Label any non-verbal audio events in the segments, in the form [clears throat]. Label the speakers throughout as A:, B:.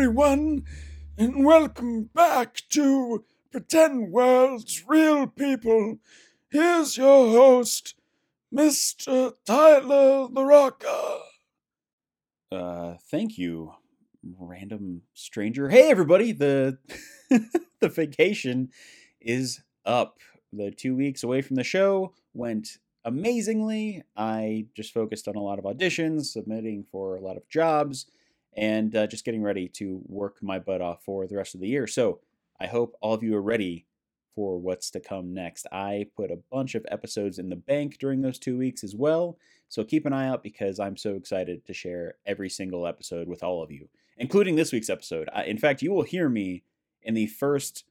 A: Everyone, and welcome back to Pretend World's Real People. Here's your host, Mr. Tyler the Rocker.
B: Uh, thank you, random stranger. Hey, everybody! the [laughs] The vacation is up. The two weeks away from the show went amazingly. I just focused on a lot of auditions, submitting for a lot of jobs, and uh, just getting ready to work my butt off for the rest of the year. So I hope all of you are ready for what's to come next. I put a bunch of episodes in the bank during those two weeks as well. So keep an eye out because I'm so excited to share every single episode with all of you, including this week's episode. In fact, you will hear me in the first,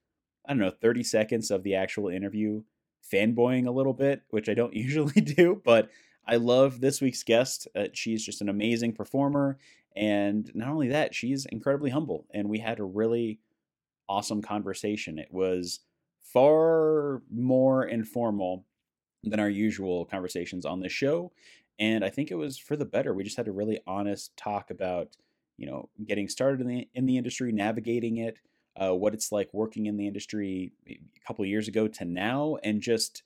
B: I don't know, 30 seconds of the actual interview fanboying a little bit, which I don't [laughs] usually do, but I love this week's guest. Uh, she's just an amazing performer. And not only that, she's incredibly humble. And we had a really awesome conversation. It was far more informal than our usual conversations on this show. And I think it was for the better. We just had a really honest talk about, you know, getting started in the in the industry, navigating it, uh, what it's like working in the industry a couple years ago to now, and just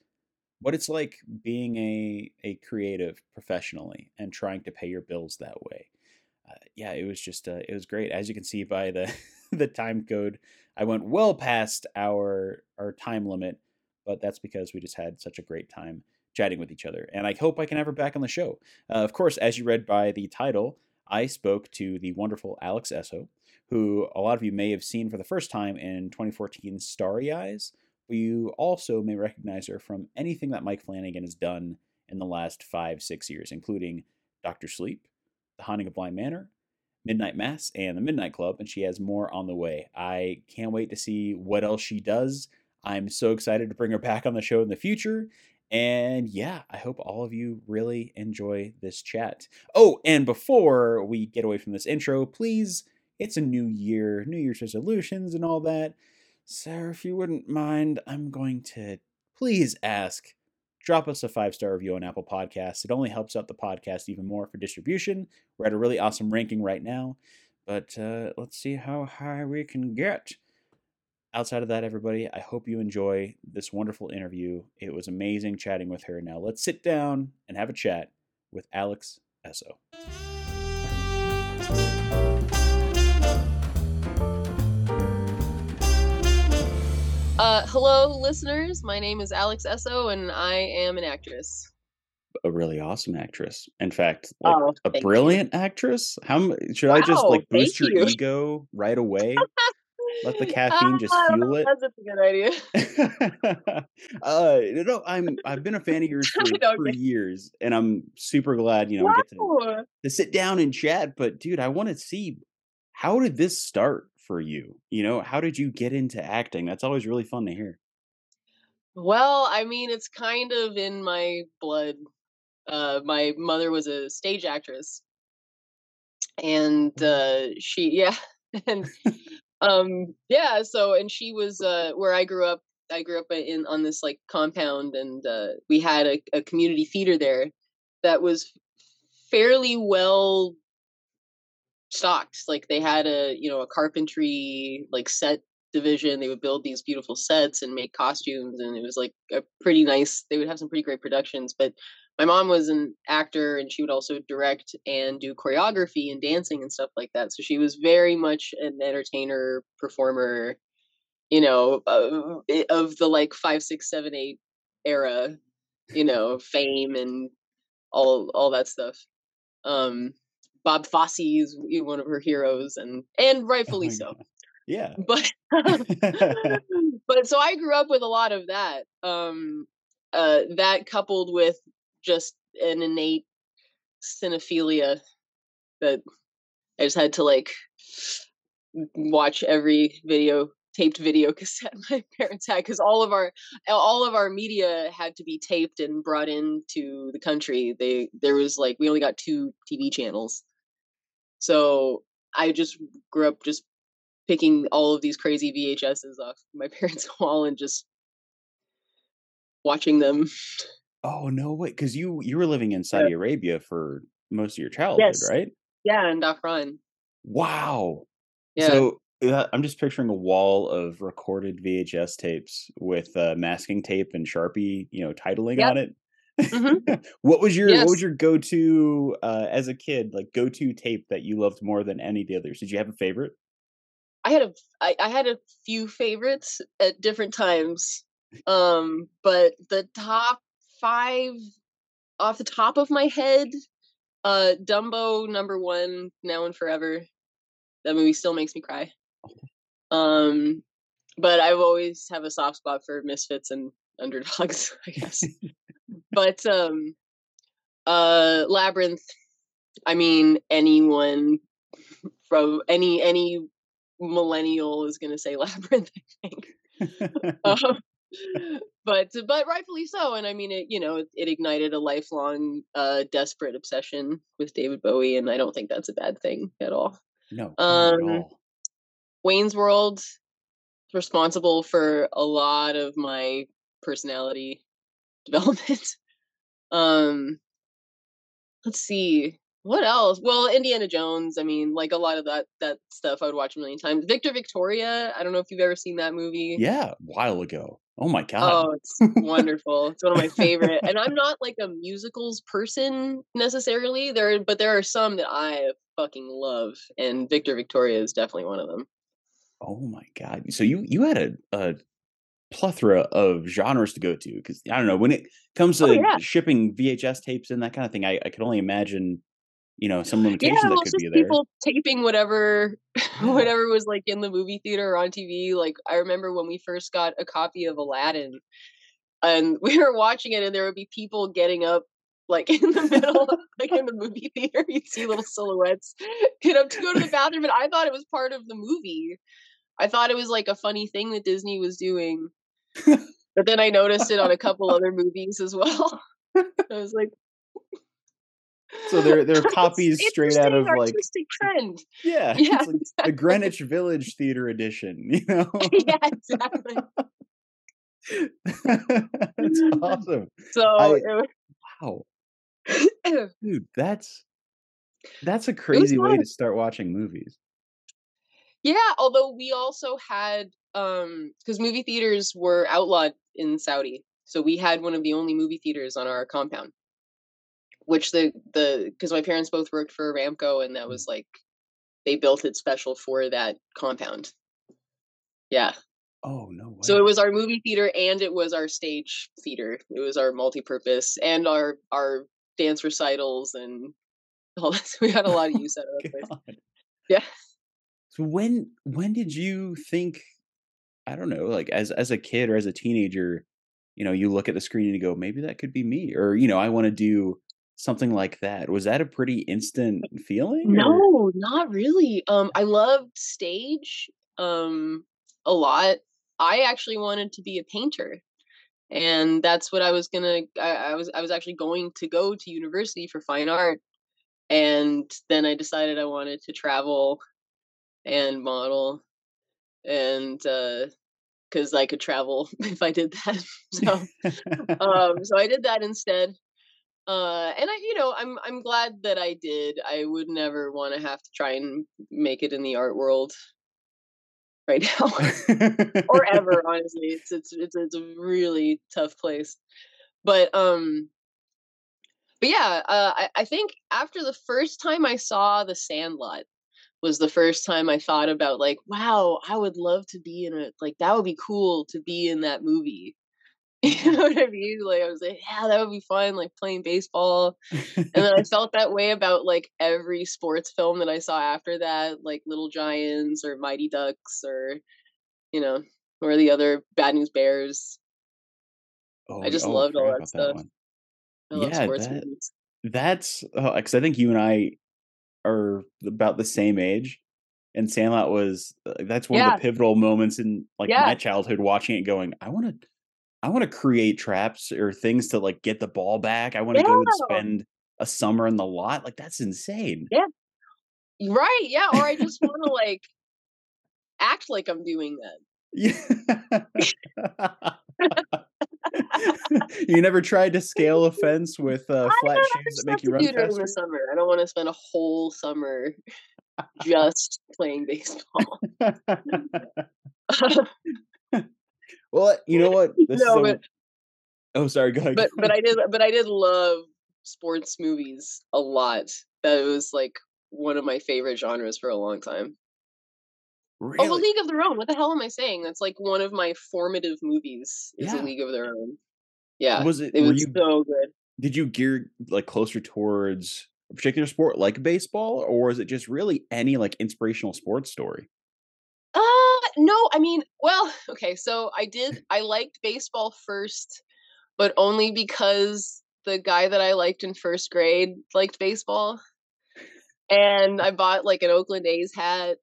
B: what it's like being a a creative professionally and trying to pay your bills that way. Uh, yeah, it was just uh, it was great. As you can see by the [laughs] the time code, I went well past our our time limit, but that's because we just had such a great time chatting with each other. And I hope I can have her back on the show. Uh, of course, as you read by the title, I spoke to the wonderful Alex Esso, who a lot of you may have seen for the first time in 2014 Starry Eyes, you also may recognize her from anything that Mike Flanagan has done in the last five, six years, including Doctor Sleep, The Haunting of Bly Manor, Midnight Mass, and The Midnight Club, and she has more on the way. I can't wait to see what else she does. I'm so excited to bring her back on the show in the future. And yeah, I hope all of you really enjoy this chat. Oh, and before we get away from this intro, please, it's a new year, New Year's resolutions and all that. So if you wouldn't mind, I'm going to please ask drop us a five star review on Apple Podcasts. It only helps out the podcast even more for distribution. We're at a really awesome ranking right now, but uh, let's see how high we can get outside of that, everybody, I hope you enjoy this wonderful interview. It was amazing chatting with her. Now let's sit down and have a chat with Alex Esso.
C: Uh, hello, listeners. My name is Alex Esso, and I am an actress.
B: A really awesome actress. In fact, like
C: Oh,
B: a brilliant actress. How should I just like boost your
C: you.
B: ego right away? Let the [laughs] caffeine just
C: Ah,
B: fuel it.
C: That's a good idea. [laughs]
B: uh, you know, I'm I've been a fan of yours [laughs] for,
C: Okay.
B: for years, and I'm super glad you know we get to to sit down and chat. But dude, I want to see how did this start for you? You know, how did you get into acting? That's always really fun to hear.
C: Well, I mean, it's kind of in my blood. Uh, my mother was a stage actress, and uh, she, yeah, [laughs] and um, yeah. So, and she was uh, where I grew up. I grew up in on this like compound, and uh, we had a, a community theater there that was fairly well stocked. Like they had a you know a carpentry like set division. They would build these beautiful sets and make costumes, and it was like a pretty nice. They would have some pretty great productions. But my mom was an actor, and she would also direct and do choreography and dancing and stuff like that. So she was very much an entertainer performer. You know, uh, i- of the like five, six, seven, eight era. You know, fame and all all that stuff. Um, Bob Fosse is one of her heroes, and and rightfully
B: Oh
C: so.
B: God. Yeah. [laughs]
C: But [laughs] but so I grew up with a lot of that. Um, uh, that coupled with just an innate cinephilia that I just had to like watch every video taped video [laughs] cassette my parents had because all of our all of our media had to be taped and brought into the country they there was like we only got two tv channels so i just grew up just picking all of these crazy vhs's off [laughs] my parents wall and just watching them
B: oh no way, because you you were living in Saudi Arabia for most of your childhood,
C: Yes.
B: right?
C: yeah and Dhahran
B: Wow.
C: Yeah.
B: So uh, I'm just picturing a wall of recorded VHS tapes with uh, masking tape and Sharpie, you know, titling
C: Yep.
B: on it.
C: Mhm. [laughs]
B: what was your what was your go-to uh, as a kid, like go-to tape that you loved more than any of the others? Did you have a favorite?
C: I had a I, I had a few favorites at different times. Um, but the top five off the top of my head, uh Dumbo number one, now and forever. That movie still makes me cry. Um but I've always have a soft spot for misfits and underdogs, [laughs] I guess. [laughs] but um uh Labyrinth, I mean anyone from any any millennial is gonna say [laughs] Labyrinth, I think. [laughs] Um, but but rightfully so, and I mean it. You know, it, it ignited a lifelong, uh, desperate obsession with David Bowie, and I don't think that's a bad thing at all.
B: no,
C: Um,
B: all.
C: Wayne's World is responsible for a lot of my personality [laughs] development. um, let's see what else. Well, Indiana Jones. I mean, like a lot of that that stuff I would watch a million times. Victor Victoria. I don't know if you've ever seen that movie.
B: Yeah, a while ago. Oh my god.
C: Oh, it's wonderful. It's one of my favorite. And I'm not like a musicals person necessarily. There but there are some that I fucking love and Victor Victoria is definitely one of them.
B: Oh my god! So you you had a, a plethora of genres to go to because I don't know when it comes to
C: Oh, yeah.
B: shipping VHS tapes and that kind of thing. I, I can only imagine, you know, some
C: Yeah,
B: limitations
C: well,
B: that could be there.
C: people taping whatever [laughs] whatever was like in the movie theater or on TV. Like I remember when we first got a copy of Aladdin and [laughs] we were watching it and there would be people getting up like [laughs] in the middle like in the movie theater you'd see little silhouettes get up to go to the bathroom and i thought it was part of the movie i thought it was like a funny thing that disney was doing but then i noticed it on a couple other [laughs] movies as well [laughs] i was like
B: So they're they're
C: "That's [laughs]
B: copies straight out of like
C: trend
B: yeah,
C: yeah
B: it's like the. Greenwich Village Theater edition. You know,
C: yeah exactly
B: that's awesome.
C: so
B: I
C: it
B: wow, [clears throat] dude, that's that's a crazy way to start watching movies.
C: Yeah, although we also had um because movie theaters were outlawed in Saudi. So we had one of the only movie theaters on our compound. Which the the because my parents both worked for Aramco and that was like they built it special for that compound. Yeah.
B: Oh no
C: So it was our movie theater and it was our stage theater. It was our multi-purpose and our our dance recitals and all this. We had a [laughs] lot of use out of that place. Yeah.
B: So when when did you think I don't know, like as as a kid or as a teenager, you know, you look at the screen and you go, maybe that could be me, or you know, I want to do something like that. Was that a pretty instant feeling? Or
C: No, not really. Um, I loved stage um a lot. I actually wanted to be a painter, and that's what I was gonna. I, I was I was actually going to go to university for fine art, and then I decided I wanted to travel and model, and because I could travel [laughs] if I did that. [laughs] So [laughs] um so i did that instead uh and i you know i'm i'm glad that i did i would never want to have to try and make it in the art world right now or ever honestly it's it's it's, it's a really tough place but um but yeah uh I, I think after the first time i saw the sandlot was the first time i thought about like wow i would love to be in a like that would be cool to be in that movie [laughs] you mm-hmm. know what I mean? Like I was like, yeah, that would be fun, like playing baseball. And then I [laughs] felt that way about like every sports film that I saw after that, like Little Giants or Mighty Ducks or you know, or the other Bad News Bears.
B: oh,
C: I just
B: oh,
C: loved all that
B: that
C: stuff. I love
B: Yeah,
C: sports
B: that
C: movies.
B: that's uh, because I think you and I are about the same age, and Sandlot was uh, that's one of the pivotal moments in like
C: yeah,
B: my childhood watching it. Going, I want to, I want to create traps or things to like get the ball back. I want to
C: yeah,
B: go and spend a summer in the lot. Like that's insane.
C: yeah. Right, yeah. Or I just want to like act like I'm doing that. [laughs]
B: Yeah. [laughs] [laughs] you never tried to scale a fence with uh, flat shoes that make you run
C: during the
B: faster?
C: summer. I don't want to spend a whole summer just playing baseball. [laughs]
B: well, you know what? [laughs] This
C: No,
B: a-
C: but-
B: oh, sorry. Go ahead.
C: but but I did but I did love sports movies a lot. That was like one of my favorite genres for a long time. Oh,
B: really?
C: A League of Their Own. What the hell am I saying? That's like one of my formative movies. Is
B: Yeah.
C: A League of Their Own. Yeah,
B: was it?
C: it was
B: you?
C: so good.
B: Did you gear like closer towards a particular sport like baseball, or is it just really any like inspirational sports story?
C: Uh no, I mean, well, [laughs] okay, so I did I liked baseball first, but only because the guy that I liked in first grade liked baseball. And I bought like an Oakland A's hat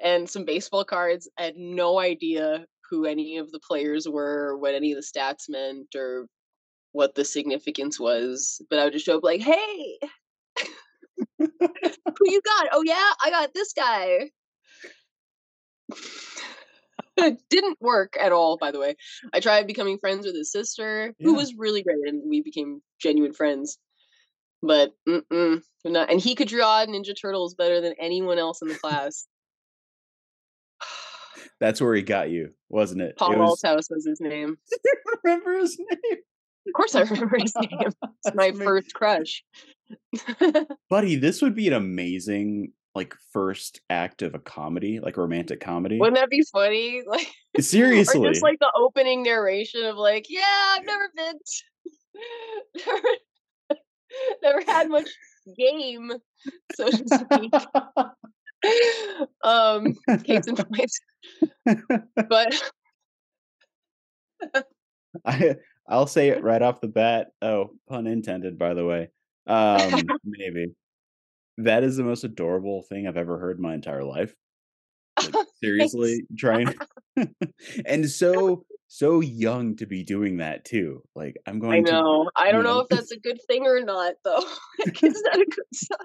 C: and some baseball cards. I had no idea who any of the players were, or what any of the stats meant, or what the significance was. But I would just show up like, hey, [laughs] who you got? Oh yeah, I got this guy. it didn't work at all, by the way. I tried becoming friends with his sister, who was really great, and we became genuine friends. But mm-mm, not, and he could draw Ninja Turtles better than anyone else in the class.
B: That's where he got you, wasn't it?
C: Paul
B: it was,
C: Althouse was his name. [laughs]
B: remember his name,
C: Of course, I remember his name. [laughs] It's my first crush. [laughs]
B: buddy. This would be an amazing like first act of a comedy, like a romantic comedy.
C: Wouldn't that be funny? Like,
B: Seriously,
C: or just like the opening narration of like, yeah, I've never been, never, never had much game, so to speak. [laughs] um, case in [laughs] point. But [laughs]
B: I I'll say it right off the bat. Oh, pun intended, by the way. Um, maybe that is the most adorable thing I've ever heard in my entire life. Like, seriously, trying and so so young to be doing that too. Like I'm going.
C: I know. I don't know
B: know,
C: if that's a good thing or not, though. [laughs] Like, is that a good [laughs] sign?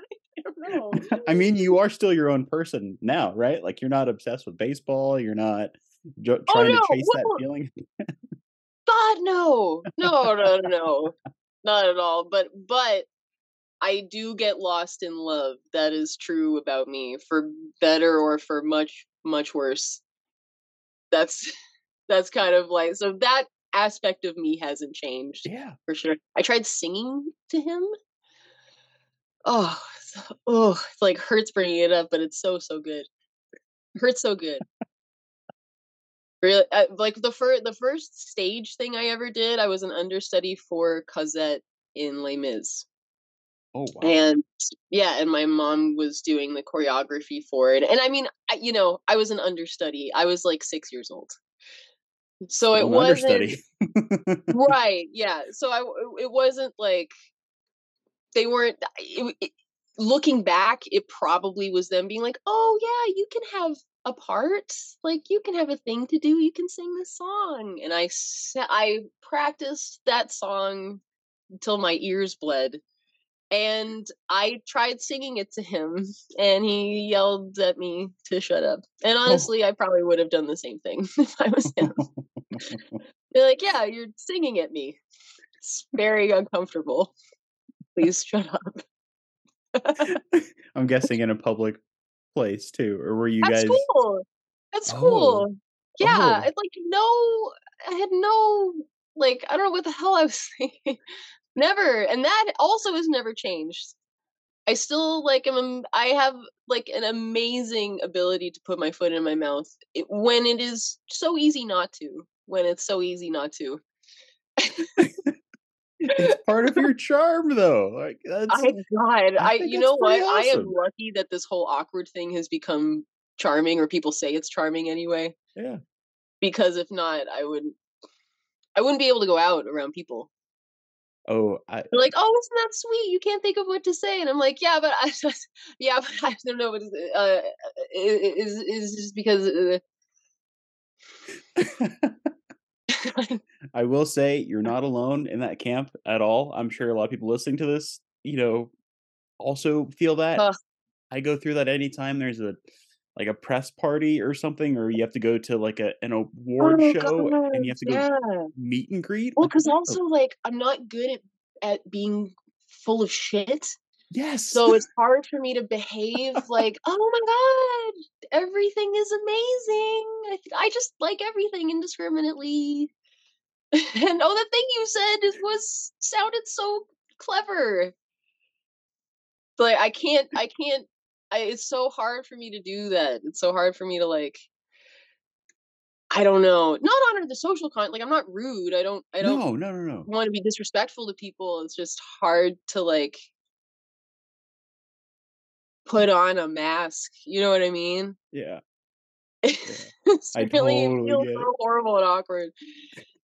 C: I don't know. [laughs]
B: I mean, you are still your own person now, right? Like you're not obsessed with baseball. You're not jo-
C: Oh,
B: trying
C: no,
B: to chase that feeling.
C: God, no, no, no, no, not at all. But but I do get lost in love. That is true about me, for better or for much much worse. That's that's kind of like so that aspect of me hasn't changed
B: Yeah.
C: for sure. I tried singing to him. Oh, so- oh, it like hurts bringing it up, but it's so so good. hurts so good. Really, uh, like the first the first stage thing I ever did, I was an understudy for Cosette in Les Mis,
B: Oh wow.
C: and yeah, and my mom was doing the choreography for it. And I mean, I, you know, I was an understudy. I was like six years old, so it wasn't
B: understudy. [laughs]
C: right yeah so i it wasn't like they weren't it, it, looking back it probably was them being like oh yeah you can have a part like you can have a thing to do you can sing this song and i i practiced that song until my ears bled and i tried singing it to him and he yelled at me to shut up and oh. honestly i probably would have done the same thing [laughs] if i was him [laughs] they're like, yeah, you're singing at me. It's very uncomfortable. Please shut up. [laughs]
B: I'm guessing in a public place too, or were you
C: That's
B: guys?
C: cool. That's
B: Oh.
C: cool. Yeah,
B: Oh.
C: it's like no, I had no like I don't know what the hell I was thinking. Never, and that also has never changed. I still like am. I have like an amazing ability to put my foot in my mouth it, when it is so easy not to. When it's so easy not to.
B: It's [laughs] part of your charm, though. Like that's
C: I God,
B: I
C: I, you know what?
B: pretty
C: I am lucky that this whole awkward thing has become charming, or people say it's charming anyway.
B: yeah.
C: Because if not, I wouldn't. I wouldn't be able to go out around people.
B: Oh, I
C: They're like, "Oh, isn't that sweet? You can't think of what to say," and I'm like, "Yeah, but [laughs] I just, yeah, but I don't know what is, uh, is is just because." Uh, [laughs]
B: I will say you're not alone in that camp at all. I'm sure a lot of people listening to this, you know, also feel that.
C: Ugh.
B: I go through that anytime there's a like a press party or something, or you have to go to like a an award
C: oh,
B: show and you have to go
C: yeah.
B: meet and greet.
C: Well, because also like I'm not good at at being full of shit.
B: Yes.
C: So it's hard for me to behave like, oh my god, everything is amazing. I, I just like everything indiscriminately. [laughs] and oh, the thing you said was sounded so clever. But I can't, I can't. I, it's so hard for me to do that. It's so hard for me to like. I don't know. Not honor the social con. Like I'm not rude. I don't. I don't
B: no, no, no, no.
C: want to be disrespectful to people. It's just hard to like put on a mask. You know what I mean?
B: Yeah. [laughs]
C: it's
B: I
C: really
B: totally
C: feels so horrible and awkward. [laughs]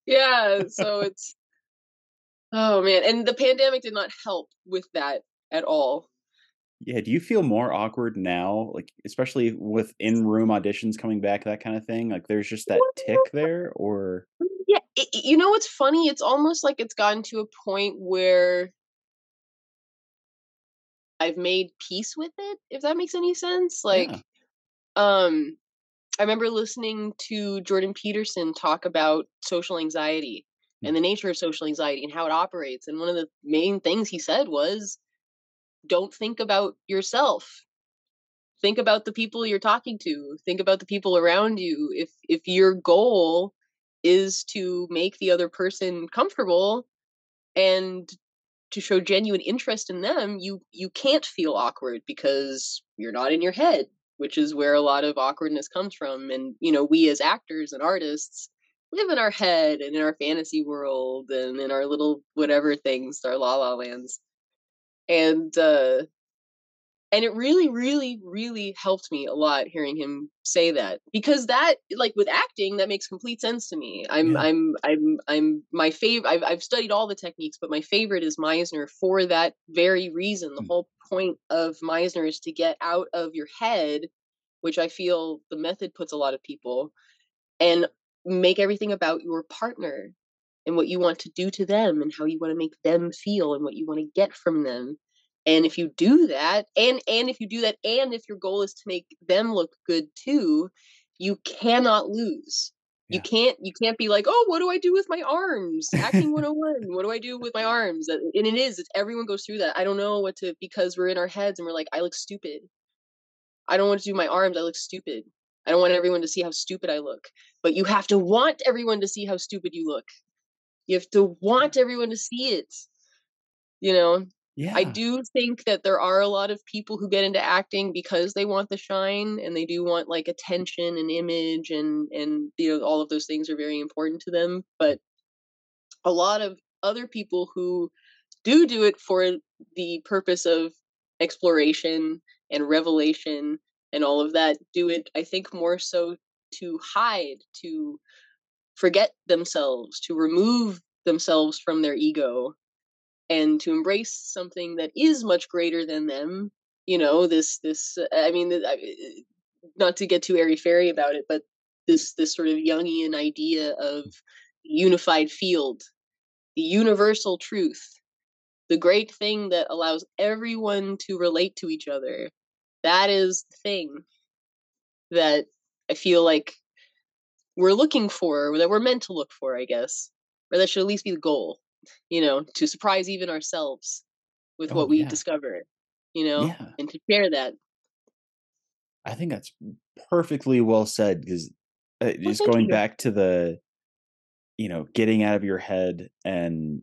C: Yeah, so it's oh man, and the pandemic did not help with that at all.
B: Yeah. Do you feel more awkward now, like especially with in-room auditions coming back, that kind of thing? Like there's just that tick there, or
C: Yeah, it, you know what's funny? It's almost like it's gotten to a point where I've made peace with it, if that makes any sense. Like,
B: Yeah.
C: um, I remember listening to Jordan Peterson talk about social anxiety and the nature of social anxiety and how it operates. And one of the main things he said was, don't think about yourself. Think about the people you're talking to. Think about the people around you. If if your goal is to make the other person comfortable and to show genuine interest in them, you you can't feel awkward because you're not in your head, which is where a lot of awkwardness comes from. And you know, we as actors and artists live in our head and in our fantasy world and in our little whatever things, our la la lands. And uh and it really really really helped me a lot hearing him say that because that like with acting that makes complete sense to me i'm
B: Yeah.
C: i'm i'm i'm my favorite I've, I've studied all the techniques but my favorite is meisner for that very reason the
B: Mm.
C: whole point of meisner is to get out of your head which i feel the method puts a lot of people and make everything about your partner and what you want to do to them and how you want to make them feel and what you want to get from them. And if you do that and and if you do that and if your goal is to make them look good too you cannot lose.
B: Yeah.
C: you can't you can't be like oh what do i do with my arms? Acting [laughs] 101 what do i do with my arms? And it is it's, everyone goes through that. I don't know what to because we're in our heads and we're like i look stupid. I don't want to do my arms i look stupid. I don't want everyone to see how stupid i look. But you have to want everyone to see how stupid you look you have to want everyone to see it you know?
B: Yeah,
C: I do think that there are a lot of people who get into acting because they want the shine and they do want like attention and image and and you know all of those things are very important to them but a lot of other people who do do it for the purpose of exploration and revelation and all of that do it I think more so to hide to forget themselves to remove themselves from their ego and to embrace something that is much greater than them you know this this uh, i mean not to get too airy fairy about it but this this sort of jungian idea of unified field the universal truth the great thing that allows everyone to relate to each other that is the thing that i feel like we're looking for or that we're meant to look for i guess or that should at least be the goal you know to surprise even ourselves with
B: Oh,
C: what we
B: yeah.
C: discover you know
B: Yeah.
C: and to share that
B: I think that's perfectly well said because uh, just going
C: you.
B: back to the, you know, getting out of your head, and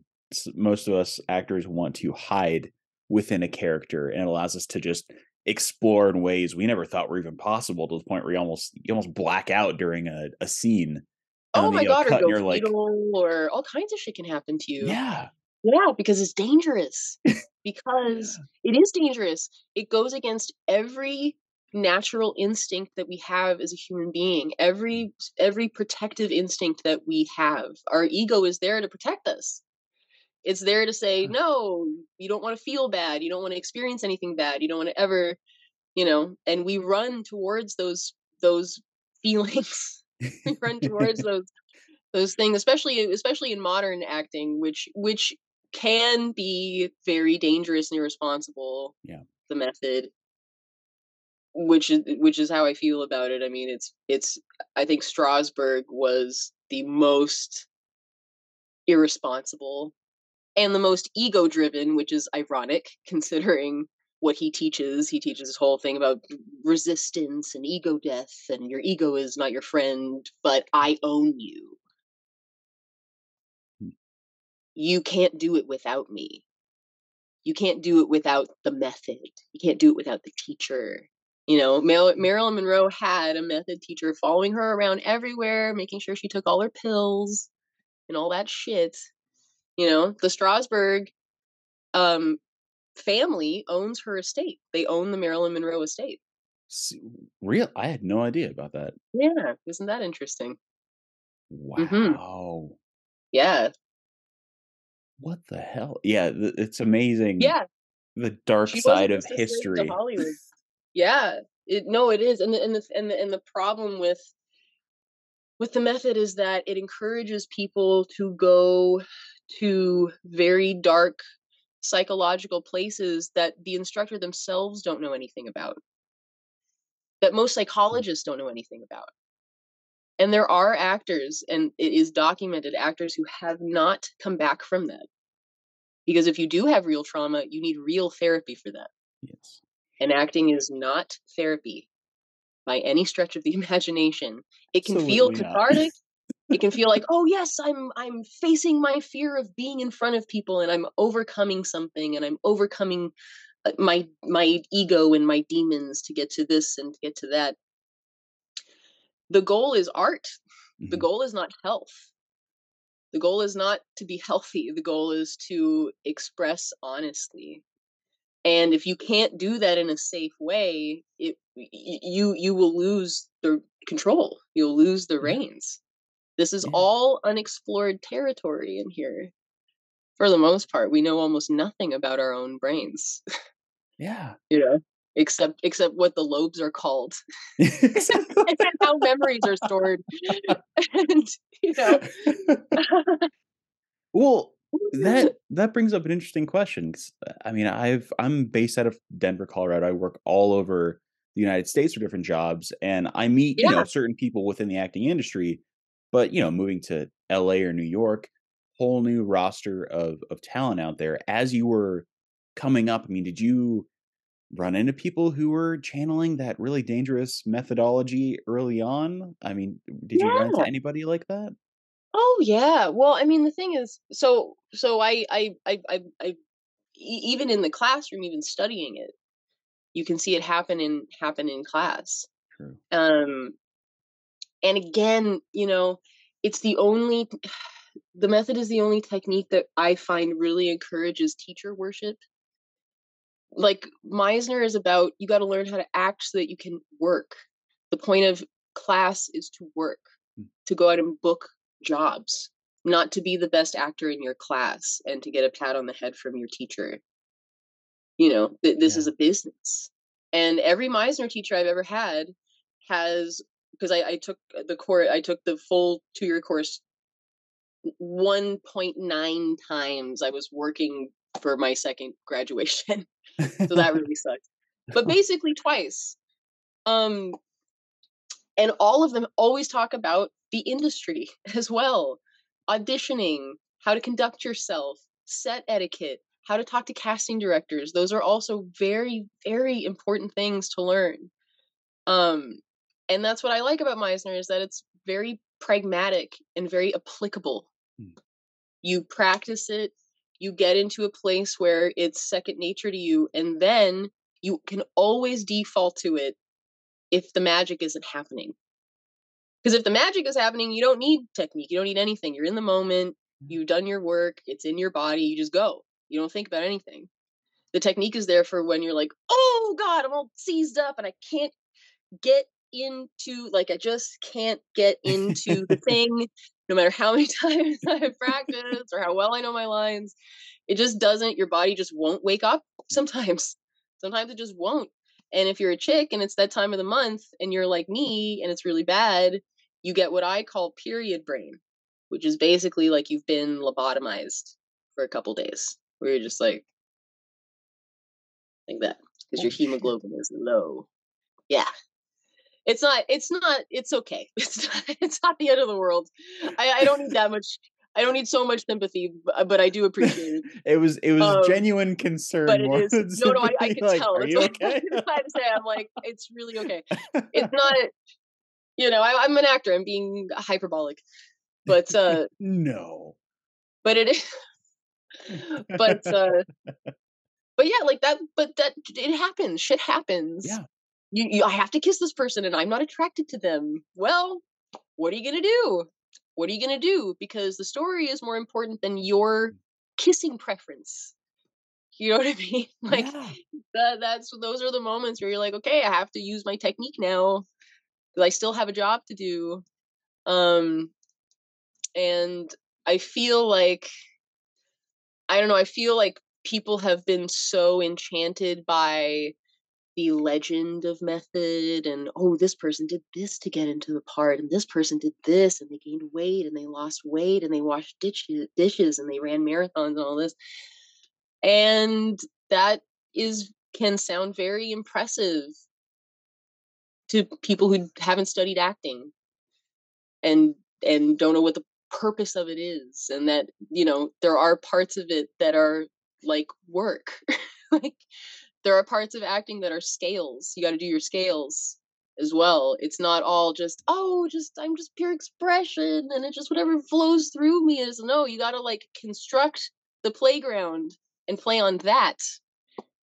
B: most of us actors want to hide within a character, and it allows us to just explore in ways we never thought were even possible to the point where you almost you almost black out during a, a scene.
C: oh my god or go
B: like,
C: or all kinds of shit can happen to you
B: yeah,
C: Yeah, because it's dangerous. [laughs] Because it is dangerous. It goes against every natural instinct that we have as a human being. Every every protective instinct that we have. Our ego is there to protect us. It's there to say,
B: uh-huh.
C: no, you don't want to feel bad. You don't want to experience anything bad. You don't want to ever, you know, and we run towards those those [laughs] feelings. we run towards [laughs] those those things especially especially in modern acting which which can be very dangerous and irresponsible
B: Yeah.
C: the method which is which is how i feel about it i mean it's it's i think strasberg was the most irresponsible and the most ego driven which is ironic considering what he teaches. He teaches this whole thing about resistance and ego death, and your ego is not your friend, but I own you.
B: Hmm.
C: You can't do it without me. You can't do it without the method. You can't do it without the teacher. You know, Mar- Marilyn Monroe had a method teacher following her around everywhere, making sure she took all her pills and all that shit. You know, the Strasberg um, family owns her estate. They own the Marilyn Monroe estate.
B: Real? I had no idea about that.
C: Yeah, isn't that interesting?
B: Wow.
C: Mhm. Yeah,
B: What the hell? Yeah, th- it's amazing.
C: yeah.
B: The dark
C: She
B: side of
C: just a slave to
B: history.
C: Hollywood. [laughs] Yeah, it no, it is, and the, and the and the and the problem with with the method is that it encourages people to go to very dark psychological places that the instructor themselves don't know anything about. That most hmm. psychologists don't know anything about. And there are actors and it is documented actors who have not come back from that. Because if you do have real trauma you need real therapy for that.
B: Yes.
C: and acting is not therapy by any stretch of the [laughs] imagination. It can feel
B: Absolutely not.
C: cathartic it can feel like oh yes i'm i'm facing my fear of being in front of people and i'm overcoming something and i'm overcoming uh, my my ego and my demons to get to this and to get to that. The goal is art. The
B: Mhm.
C: goal is not health. The goal is not to be healthy. The goal is to express honestly. And if you can't do that in a safe way it you you will lose the control. You'll lose the
B: Yeah.
C: reins this is
B: Yeah.
C: all unexplored territory in here for the most part we know almost nothing about our own brains
B: Yeah. [laughs]
C: you know except except what the lobes are called [laughs] [laughs] and how memories are stored and you know
B: well, that that brings up an interesting question. uh, I mean, I've I'm based out of Denver, Colorado. I work all over the United States for different jobs, and I meet you know certain people within the acting industry. But you know, moving to L.A. or New York, whole new roster of of talent out there. As you were coming up, I mean, did you run into people who were channeling that really dangerous methodology early on? I mean, did you run into anybody like that?
C: Oh yeah. Well, I mean, the thing is, so so I I I even in the classroom, even studying it, you can see it happen in happen in class.
B: True.
C: Um, and again, you know, it's the only [sighs] the method is the only technique that I find really encourages teacher worship. Like Meisner is about you got to learn how to act so that you can work. The point of class is to work,
B: Mm.
C: to go out and book jobs, not to be the best actor in your class and to get a pat on the head from your teacher. You know, th- this is a business. And every Meisner teacher I've ever had has because I, I took the course I took the full two year course 1.9 times I was working for my second graduation. [laughs] so that really [laughs] sucked. But basically twice. Um and all of them always talk about the industry [laughs] as well. Auditioning, how to conduct yourself, set etiquette, how to talk to casting directors. Those are also very very important things to learn. Um and that's what I like about Meisner is that it's very pragmatic and very applicable.
B: Hmm.
C: You practice it, you get into a place where it's second nature to you, and then you can always default to it if the magic isn't happening. Because if the magic is happening, you don't need technique, you don't need anything. You're in the moment, you've done your work, it's in your body, you just go. You don't think about anything. The technique is there for when you're like, oh God, I'm all seized up and I can't get into, like, I just can't get into the [laughs] thing, no matter how many [laughs] times I've practiced or how well I know my lines. It just doesn't, your body just won't wake up sometimes. [laughs] Sometimes it just won't. And if you're a chick and it's that time of the month and you're like me and it's really bad, you get what I call period brain, which is basically like you've been lobotomized for a couple days, where you're just like, like that, because
B: oh, your
C: hemoglobin is low. Yeah. It's not, it's not, it's okay. [laughs] It's not, it's not the end of the world. I, I don't need that much. I don't need so much sympathy, but, but I do appreciate it. [laughs]
B: it was it was
C: Um,
B: genuine concern
C: But it is no, no. I, I can
B: like,
C: tell.
B: Are you [laughs] okay?
C: I say. I'm like, it's really okay. It's not, you know, I, I'm an actor. I'm being hyperbolic, but uh,
B: no.
C: but it is. but uh, but yeah, like that. But that it happens. Shit happens.
B: Yeah.
C: You, you, I have to kiss this person, and I'm not attracted to them. Well, what are you gonna do? What are you gonna do? Because the story is more important than your kissing preference. You know what I mean? [laughs] Like
B: yeah.
C: that. That's those are the moments where you're like, okay, I have to use my technique now because I still have a job to do. Um, and I feel like I don't know. I feel like people have been so enchanted by the legend of method and oh this person did this to get into the part and this person did this and they gained weight and they lost weight and they washed dishes dishes and they ran marathons and all this. And that is can sound very impressive to people who haven't studied acting and and don't know what the purpose of it is and that you know there are parts of it that are like work. [laughs] Like there are parts of acting that are scales you got to do your scales as well. It's not all just oh just i'm just pure expression and it just whatever flows through me is no you got to like construct the playground and play on that.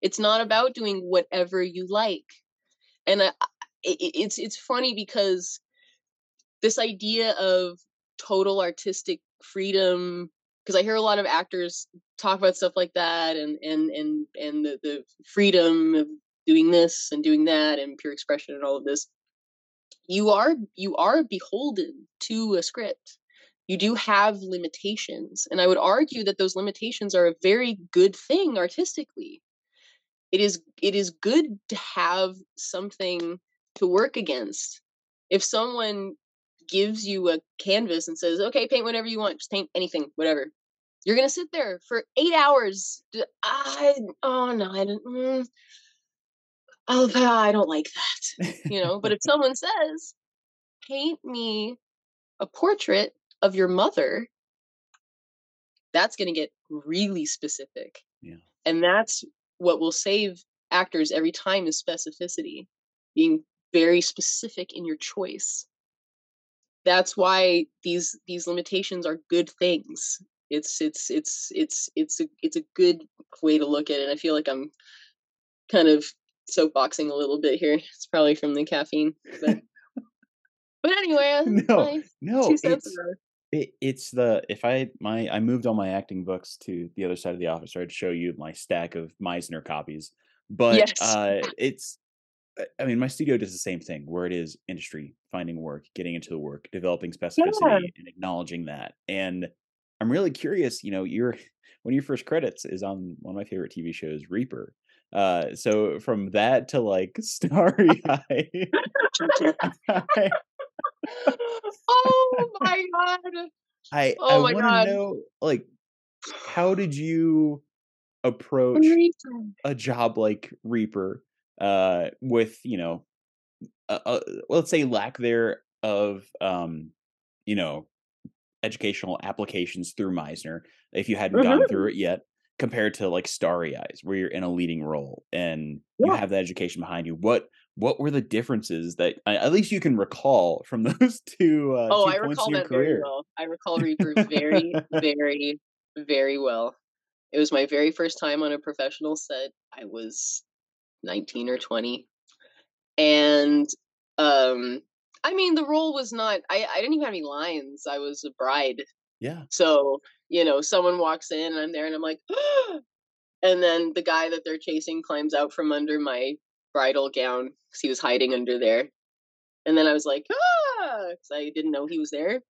C: It's not about doing whatever you like. And I, it, it's it's funny because this idea of total artistic freedom because I hear a lot of actors talk about stuff like that and and and and the, the freedom of doing this and doing that and pure expression and all of this. You are you are beholden to a script. You do have limitations and i would argue that those limitations are a very good thing artistically. It is it is good to have something to work against. If someone gives you a canvas and says okay paint whatever you want just paint anything whatever. You're gonna sit there for eight hours I, oh no i don't mm, oh i don't like that you know but if [laughs] someone says paint me a portrait of your mother that's going to get really specific
B: Yeah.
C: and that's what will save actors every time is specificity being very specific in your choice that's why these these limitations are good things it's it's it's it's it's a it's a good way to look at it and i feel like i'm kind of soapboxing a little bit here [laughs] it's probably from the caffeine but [laughs] but anyway
B: No, No, it's
C: it.
B: it, it's the if I my I moved all my acting books to the other side of the office. So I'd show you my stack of Meisner copies, but
C: Yes.
B: uh, it's I- mean my studio does the same thing where it is industry finding work, getting into the work, developing specificity, and acknowledging that. And I'm really curious. You know, your [laughs] one of your first credits is on one of my favorite TV shows, Reaper. Uh, so from that to like [laughs] Starry [laughs] Eye,
C: oh my god
B: I,
C: Oh
B: I
C: my
B: want
C: God.
B: to know, like, how did you approach a job like Reaper uh, with, you know, uh, uh, let's say lack there of, um, you know, educational applications through Meisner, if you hadn't gone
C: Mhm.
B: through it yet, compared to like Starry Eyes, where you're in a leading role and you have that education behind you. What what were the differences that at least you can recall from [laughs] those two uh,
C: oh
B: two
C: i recall that very well i recall reaper [laughs] very very very well it was my very first time on a professional set i was 19 or 20 and um i mean the role was not i i didn't even have any lines i was a bride.
B: Yeah.
C: so you know someone walks in and i'm there and i'm like [gasps] and then the guy that they're chasing climbs out from under my bridal gown because he was hiding under there. And then i was like ah! because i didn't know he was there.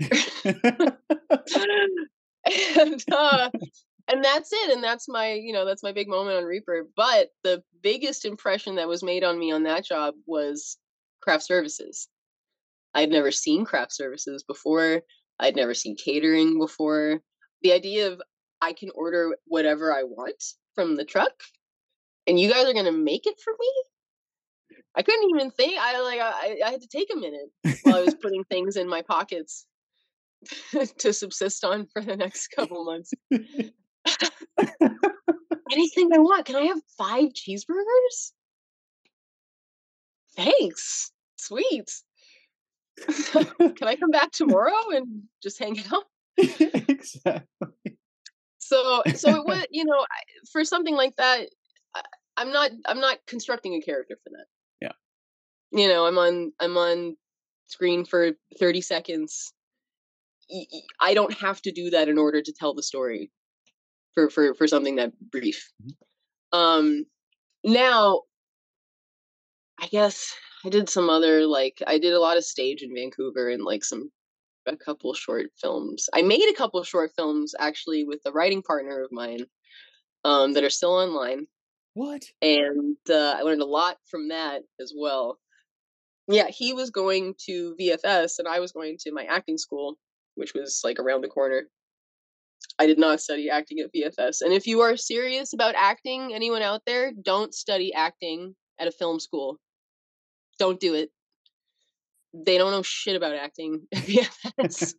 C: [laughs] [laughs] And uh and that's it and that's my you know that's my big moment on reaper but the biggest impression that was made on me on that job was craft services. I'd never seen craft services before i'd never seen catering before. The idea of i can order whatever i want from the truck and you guys are going to make it for me? I couldn't even think i like I, I had to take a minute while i was [laughs] putting things in my pockets [laughs] to subsist on for the next couple months. [laughs] Anything I want. Can I have five cheeseburgers? Thanks. Sweet. [laughs] Can I come back tomorrow and just hang out? [laughs]
B: exactly.
C: So, so it was, [laughs] you know, I- for something like that, I, I'm not, I'm not constructing a character for that.
B: Yeah.
C: You know, I'm on, I'm on screen for 30 seconds. I don't have to do that in order to tell the story for, for, for something that brief. Um, now, I guess I did some other like I did a lot of stage in Vancouver and like some a couple short films. I made a couple short films actually with a writing partner of mine um, that are still online,
B: What?
C: and uh, I learned a lot from that as well. Yeah, he was going to VFS and I was going to my acting school, which was like around the corner. I did not study acting at VFS. And if you are serious about acting, anyone out there, don't study acting at a film school. Don't do it. They don't know shit about acting [laughs] at VFS.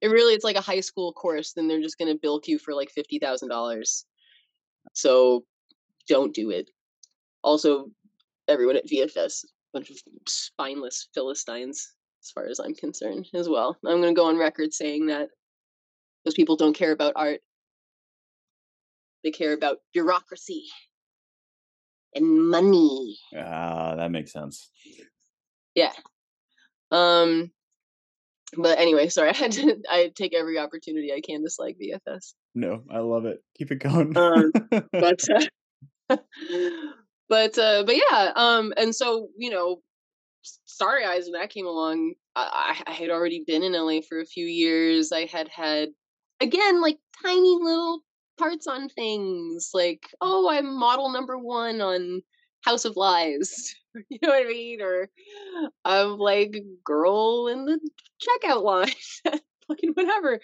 C: it really it's like a high school course, then they're just gonna bilk you for like fifty thousand dollars. So don't do it. Also, everyone at VFS, bunch of spineless philistines, as far as I'm concerned, as well. I'm gonna go on record saying that those people don't care about art. They care about bureaucracy and money.
B: Ah, that makes sense.
C: Yeah. Um but anyway, sorry, [laughs] I had to I take every opportunity I can to dislike VFS.
B: No, I love it. Keep it going.
C: Um, [laughs] But uh, [laughs] but uh but yeah, um and so, you know, Starry Eyes when that came along, I, I I had already been in LA for a few years. I had had again like tiny little parts on things like oh I'm model number one on House of Lies, [laughs] you know what I mean, or I'm like girl in the checkout line, [laughs] fucking whatever.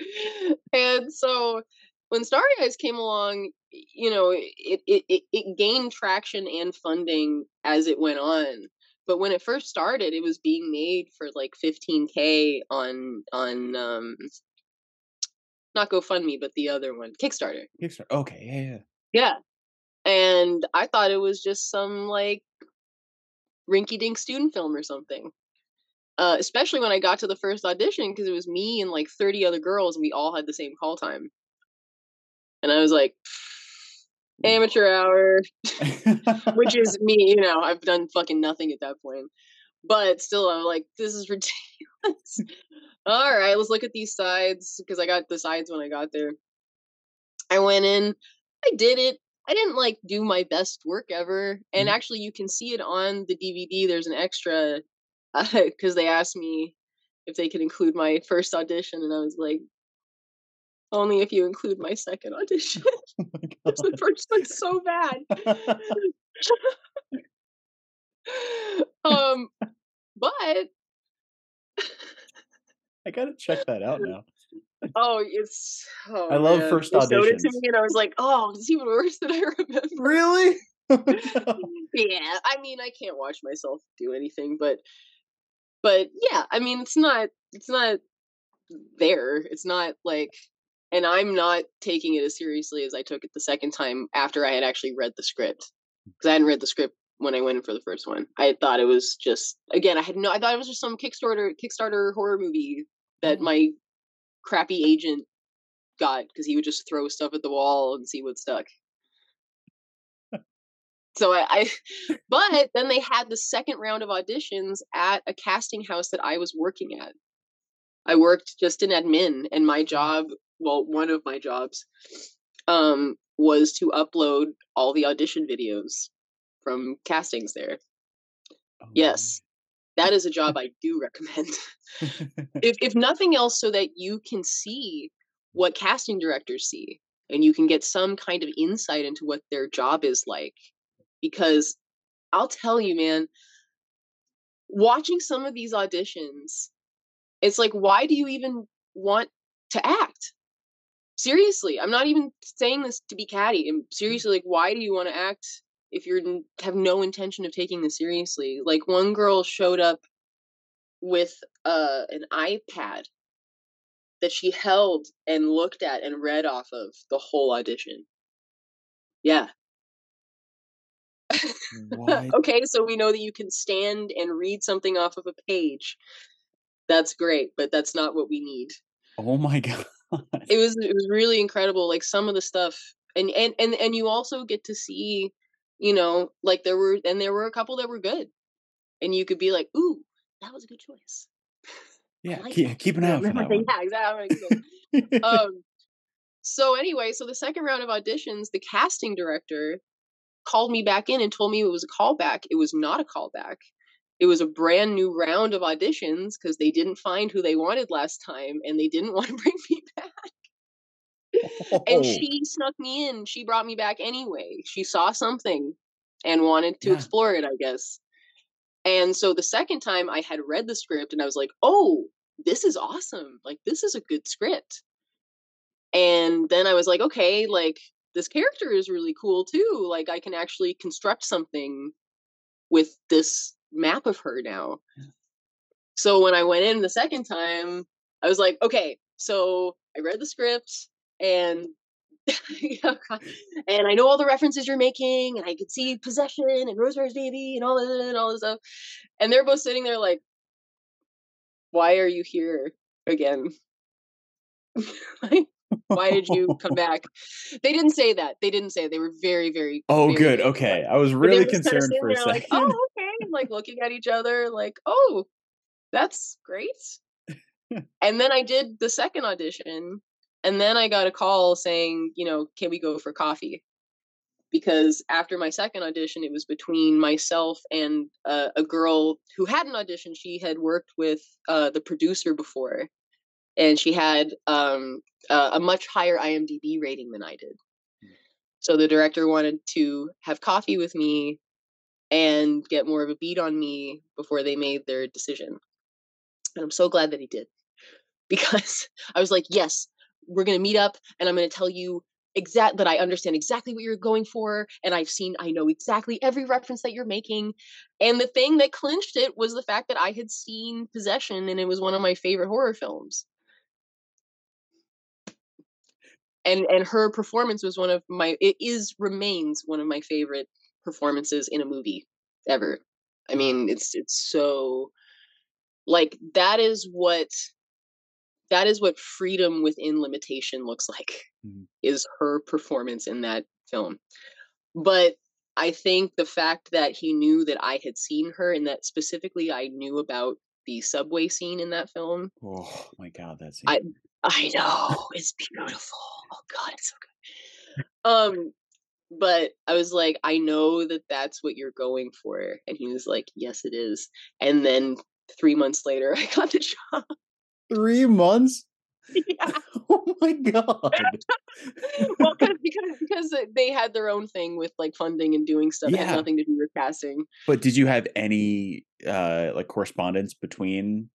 C: And so when Starry Eyes came along, you know, it, it it it gained traction and funding as it went on but when it first started it was being made for like 15k on on um not gofundme but the other one kickstarter
B: Kickstarter. Okay, yeah, yeah.
C: yeah and i thought it was just some like rinky dink student film or something uh, especially when i got to the first audition because it was me and like 30 other girls and we all had the same call time and i was like [sighs] amateur hour [laughs] which is [laughs] me, you know, I've done fucking nothing at that point. But still, I'm like, this is ridiculous. All right, let's look at these sides because I got the sides when I got there. I went in, I did it. I didn't like do my best work ever. And
B: Mhm.
C: actually, you can see it on the DVD. There's an extra [laughs] because they asked me if they could include my first audition, and I was like, only if you include my second audition. [laughs] [laughs]
B: oh my
C: the first one's so bad. Um, but
B: I gotta check that out now. [laughs]
C: oh, it's oh,
B: I love
C: man.
B: first
C: They showed it to me, and I was like, oh, it's even worse than I [laughs] remember.
B: Really? [laughs] Oh, no.
C: yeah, I mean, I can't watch myself do anything, but but yeah, I mean, it's not it's not there. It's not like, and I'm not taking it as seriously as I took it the second time after I had actually read the script because I hadn't read the script when I went in for the first one. I thought it was just again, I had no, I thought it was just some Kickstarter Kickstarter horror movie that my crappy agent got because he would just throw stuff at the wall and see what stuck. So I, I, [laughs] but then they had the second round of auditions at a casting house that I was working at. I worked just in admin, and my job, well, one of my jobs, um, was to upload all the audition videos from castings there.
B: Oh,
C: Yes, that is a job I do recommend. [laughs] if if nothing else, so that you can see what casting directors see, and you can get some kind of insight into what their job is like. Because I'll tell you, man, watching some of these auditions, it's like, why do you even want to act? Seriously, I'm not even saying this to be catty. I'm mm. seriously like, why do you want to act if you have no intention of taking this seriously? Like one girl showed up with uh, an iPad that she held and looked at and read off of the whole audition. Yeah. [laughs] Okay, so we know that you can stand and read something off of a page. That's great, but that's not what we need.
B: Oh my [laughs] god.
C: It was it was really incredible. Like some of the stuff, and and and and you also get to see, you know, like there were and there were a couple that were good, and you could be like, ooh, that was a good choice. [laughs]
B: Yeah,
C: like
B: keep, keep an eye [laughs] out for that one.
C: yeah, exactly. [laughs] um, so anyway, so the second round of auditions, the casting director called me back in and told me it was a callback. It was not a callback. It was a brand new round of auditions because they didn't find who they wanted last time and they didn't want to bring me back. And
B: Oh,
C: she snuck me in. She brought me back anyway. She saw something and wanted to
B: Yeah.
C: explore it, I guess. And so the second time I had read the script and I was like, oh, this is awesome. Like, this is a good script. And then I was like, okay, like, this character is really cool too. Like, I can actually construct something with this map of her now. So when I went in the second time, I was like, okay, so I read the script and [laughs] and I know all the references you're making, and I could see possession and Rosemary's Baby and all that and all this stuff. And they're both sitting there like, why are you here again? [laughs] like, why did you come [laughs] back? They didn't say that. They didn't say. They were very, very.
B: oh,
C: very
B: good. Okay. I was really concerned for a second.
C: Like, oh, okay. Like looking at each other, like, oh, that's great. and then I did the second audition, and then I got a call saying, you know, can we go for coffee? Because after my second audition, it was between myself and uh, a girl who had an audition. She had worked with uh, the producer before, and she had um, uh, a much higher IMDb rating than I did. So the director wanted to have coffee with me and get more of a beat on me before they made their decision. And I'm so glad that he did [laughs] because I was like, yes, we're going to meet up and I'm going to tell you exact that I understand exactly what you're going for and I've seen I know exactly every reference that you're making. And the thing that clinched it was the fact that I had seen Possession and it was one of my favorite horror films. And and her performance was one of my it is remains one of my favorite performances in a movie ever. I mean, it's it's so like that is what that is what freedom within limitation looks like
B: Mhm.
C: is her performance in that film. But i think the fact that he knew that i had seen her and that specifically i knew about the subway scene in that film
B: Oh my god, that's
C: I- i know it's beautiful. Oh god it's so good. Um but i was like i know that that's what you're going for and he was like yes it is and then three months later [laughs] i got the job
B: three months. [laughs]
C: yeah. [laughs]
B: Oh my god. [laughs]
C: well, cause, because because they had their own thing with like funding and doing stuff. It
B: Yeah.
C: had nothing to do with casting.
B: But did you have any uh like correspondence between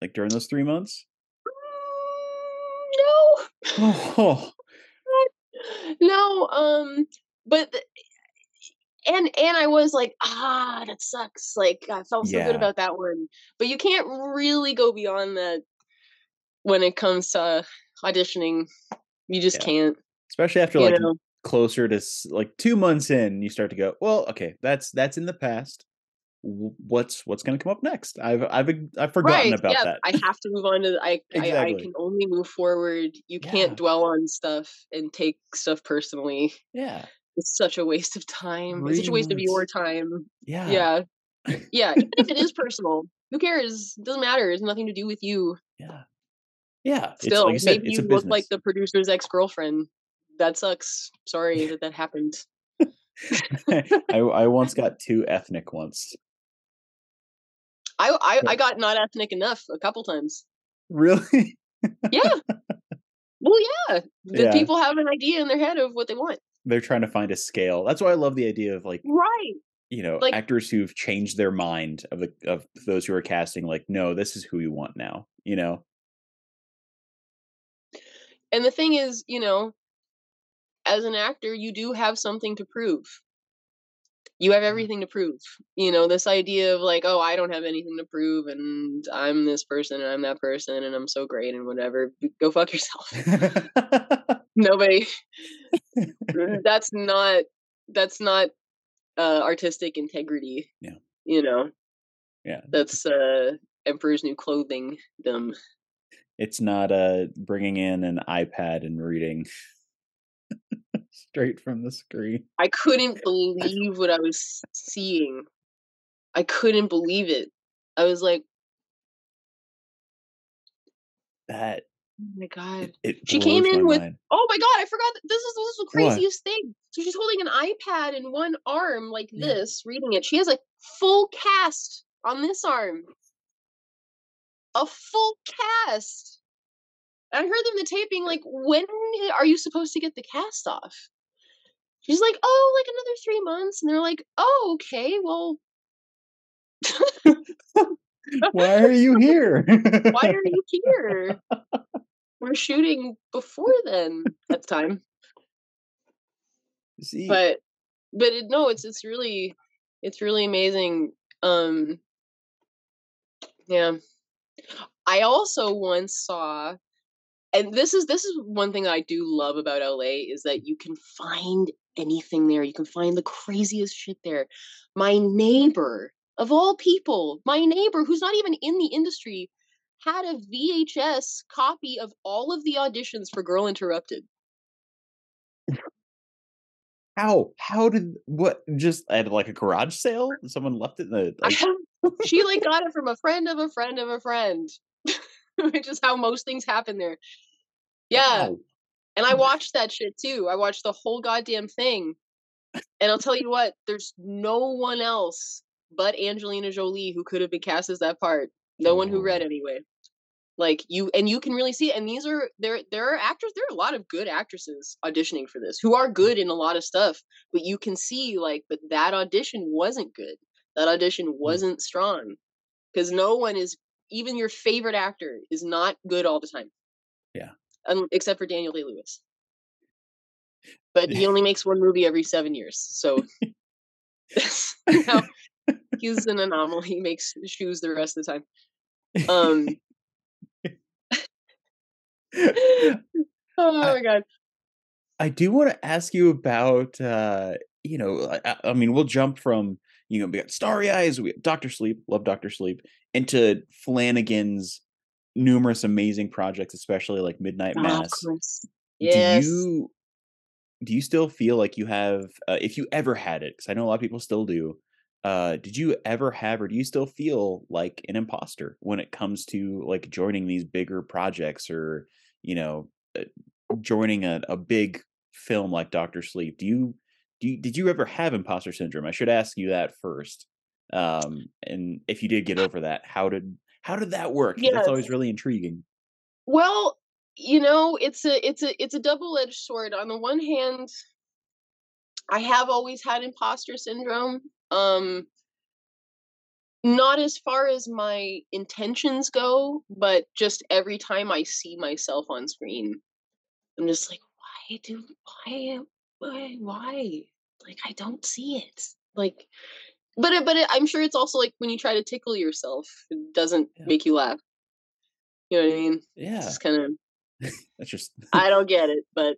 B: like during those three months?
C: Mm, No,
B: Oh,
C: no. Um, but and and I was like, ah, that sucks. Like I felt so
B: Yeah.
C: good about that one. But you can't really go beyond that when it comes to auditioning. You just
B: Yeah.
C: can't.
B: especially after like
C: know.
B: closer to like two months in, you start to go, well, okay, that's that's in the past. What's what's going to come up next? I've I've I've forgotten
C: right?
B: about
C: yeah,
B: that.
C: I have to move on to. I, I I
B: Exactly.
C: can only move forward. You can't dwell on stuff and take stuff personally.
B: yeah,
C: It's such a waste of time. It's such a waste of your time.
B: yeah,
C: Yeah. [laughs] Yeah. Even if it is personal, who cares? It doesn't matter. It's nothing to do with you.
B: yeah, yeah. It's
C: Still,
B: like you said,
C: you look like the producer's ex girlfriend. That sucks. Sorry that that happened. [laughs]
B: I I once got too ethnic once.
C: I, I I got not ethnic enough a couple times.
B: Really?
C: Yeah. well, yeah. The
B: Yeah.
C: people have an idea in their head of what they want.
B: They're trying to find a scale. That's why I love the idea of like
C: Right.
B: you know
C: Like-
B: actors who've changed their mind of the of those who are casting. Like, no, this is who we want now. You know?
C: And the thing is, you know, as an actor, you do have something to prove. you have mm. everything to prove. You know, this idea of like, oh, I don't have anything to prove and I'm this person and I'm that person and I'm so great and whatever. Go fuck yourself. [laughs] Nobody that's not that's not uh artistic integrity.
B: Yeah.
C: You know.
B: Yeah.
C: That's uh Emperor's New Clothing them.
B: It's not uh bringing in an iPad and reading [laughs] straight from the screen.
C: I couldn't [laughs] believe what I was seeing. I couldn't believe it. I was like,
B: That
C: oh my god.
B: it, it
C: She came in with,
B: mind.
C: oh my god, I forgot. That this is this is the
B: What?
C: craziest thing. So she's holding an iPad in one arm like
B: Yeah.
C: this, reading it. She has a full cast on this arm. A full cast. I heard them the taping like, when are you supposed to get the cast off? She's like, oh, like another three months. And they're like, oh, okay, well, [laughs]
B: Why are you [laughs] here?
C: why are you [laughs] here? We're shooting before then at the time.
B: See,
C: but but it, no it's it's really it's really amazing um yeah. I also once saw and this is this is one thing i do love about la is that you can find anything there you can find the craziest shit there. My neighbor of all people my neighbor who's not even in the industry had a vhs copy of all of the auditions for girl interrupted
B: how how did what just at like a garage sale? Someone left it in the like,
C: she like got it from a friend of a friend of a friend, [laughs] which is how most things happen there. Yeah,
B: wow.
C: and I watched that shit too. I watched the whole goddamn thing, and I'll tell you what, there's no one else but Angelina Jolie who could have been cast as that part. No one who read anyway. Like you, and you can really see. It. And these are there. There are actors. There are a lot of good actresses auditioning for this who are good in a lot of stuff. But you can see like, but that audition wasn't good. That audition wasn't strong because no one is. Even your favorite actor is not good all the time.
B: Yeah.
C: Um, except for Daniel Day Lewis. But he only makes one movie every seven years, so [laughs] [laughs] you know, he's an anomaly. He makes shoes the rest of the time. Um. [laughs] oh my god.
B: I do want to ask you about uh you know I, I- I mean we'll jump from you know we got Starry Eyes, we got Doctor Sleep, love Doctor Sleep, into Flanagan's numerous amazing projects, especially like Midnight
C: Oh,
B: Mass.
C: course. Yes.
B: Do you do you still feel like you have uh, if you ever had it because I know a lot of people still do. Uh, did you ever have or do you still feel like an imposter when it comes to like joining these bigger projects or you know uh, joining a, a big film like Doctor Sleep? Do you do you, did you ever have imposter syndrome? I should ask you that first. Um, and if you did get over that, how did how did that work? Yeah. That's always really intriguing.
C: Well, you know, it's a it's a it's a double-edged sword. On the one hand, I have always had imposter syndrome. Um not as far as my intentions go, but just every time I see myself on screen, I'm just like, why do why why why? Like I don't see it. Like but it, but it, I'm sure it's also like when you try to tickle yourself, it doesn't
B: Yeah.
C: make you laugh. You know what I mean? It's
B: Yeah,
C: just kind of [laughs]
B: that's just
C: I don't get it, but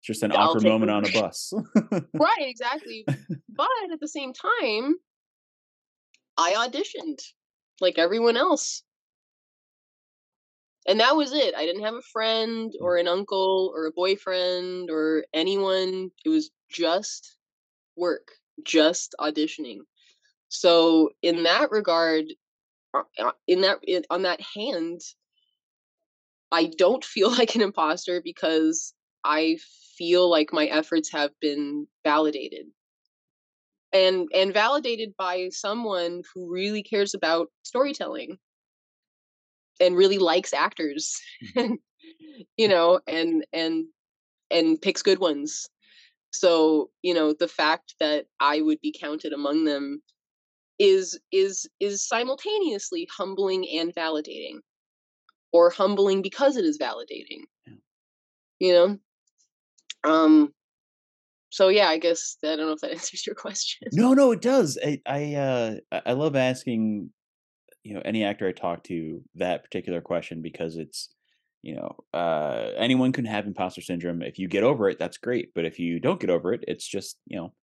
C: it's
B: just an
C: I'll
B: awkward moment
C: it.
B: on a [laughs] bus. [laughs]
C: right, exactly. but at the same time, I auditioned like everyone else. And that was it. I didn't have a friend or an uncle or a boyfriend or anyone. It was just work, just auditioning. So in that regard, uh, uh, in that in, on that hand, I don't feel [laughs] like an imposter because I feel like my efforts have been validated. And and validated by someone who really cares about storytelling and really likes actors. [laughs] you know, and and and picks good ones. So, you know, the fact that I would be counted among them is is is simultaneously humbling and validating or humbling because it is validating
B: Yeah.
C: you know um so yeah, I guess I don't know if that [laughs] answers your question.
B: No, no, it does. I I uh I love asking you know any actor I talk to that particular question because it's you know uh anyone can have imposter syndrome. If you get over it, that's great. But if you don't get over it, it's just you know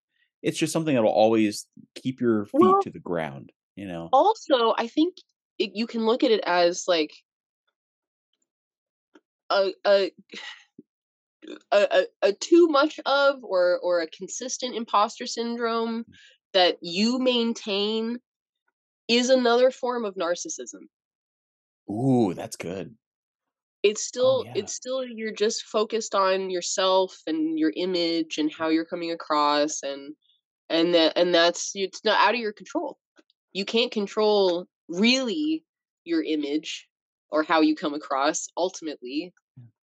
B: it's just something that'll always keep your feet
C: Well,
B: to the ground. You know.
C: also, I think it, you can look at it as like a a a, a, a too much of or or a consistent imposter syndrome mm. that you maintain is another form of narcissism.
B: Ooh, that's good.
C: It's
B: Oh
C: still
B: yeah.
C: it's still you're just focused on yourself and your image and how mm. you're coming across and and that and that's it's not out of your control. You can't control really your image or how you come across ultimately.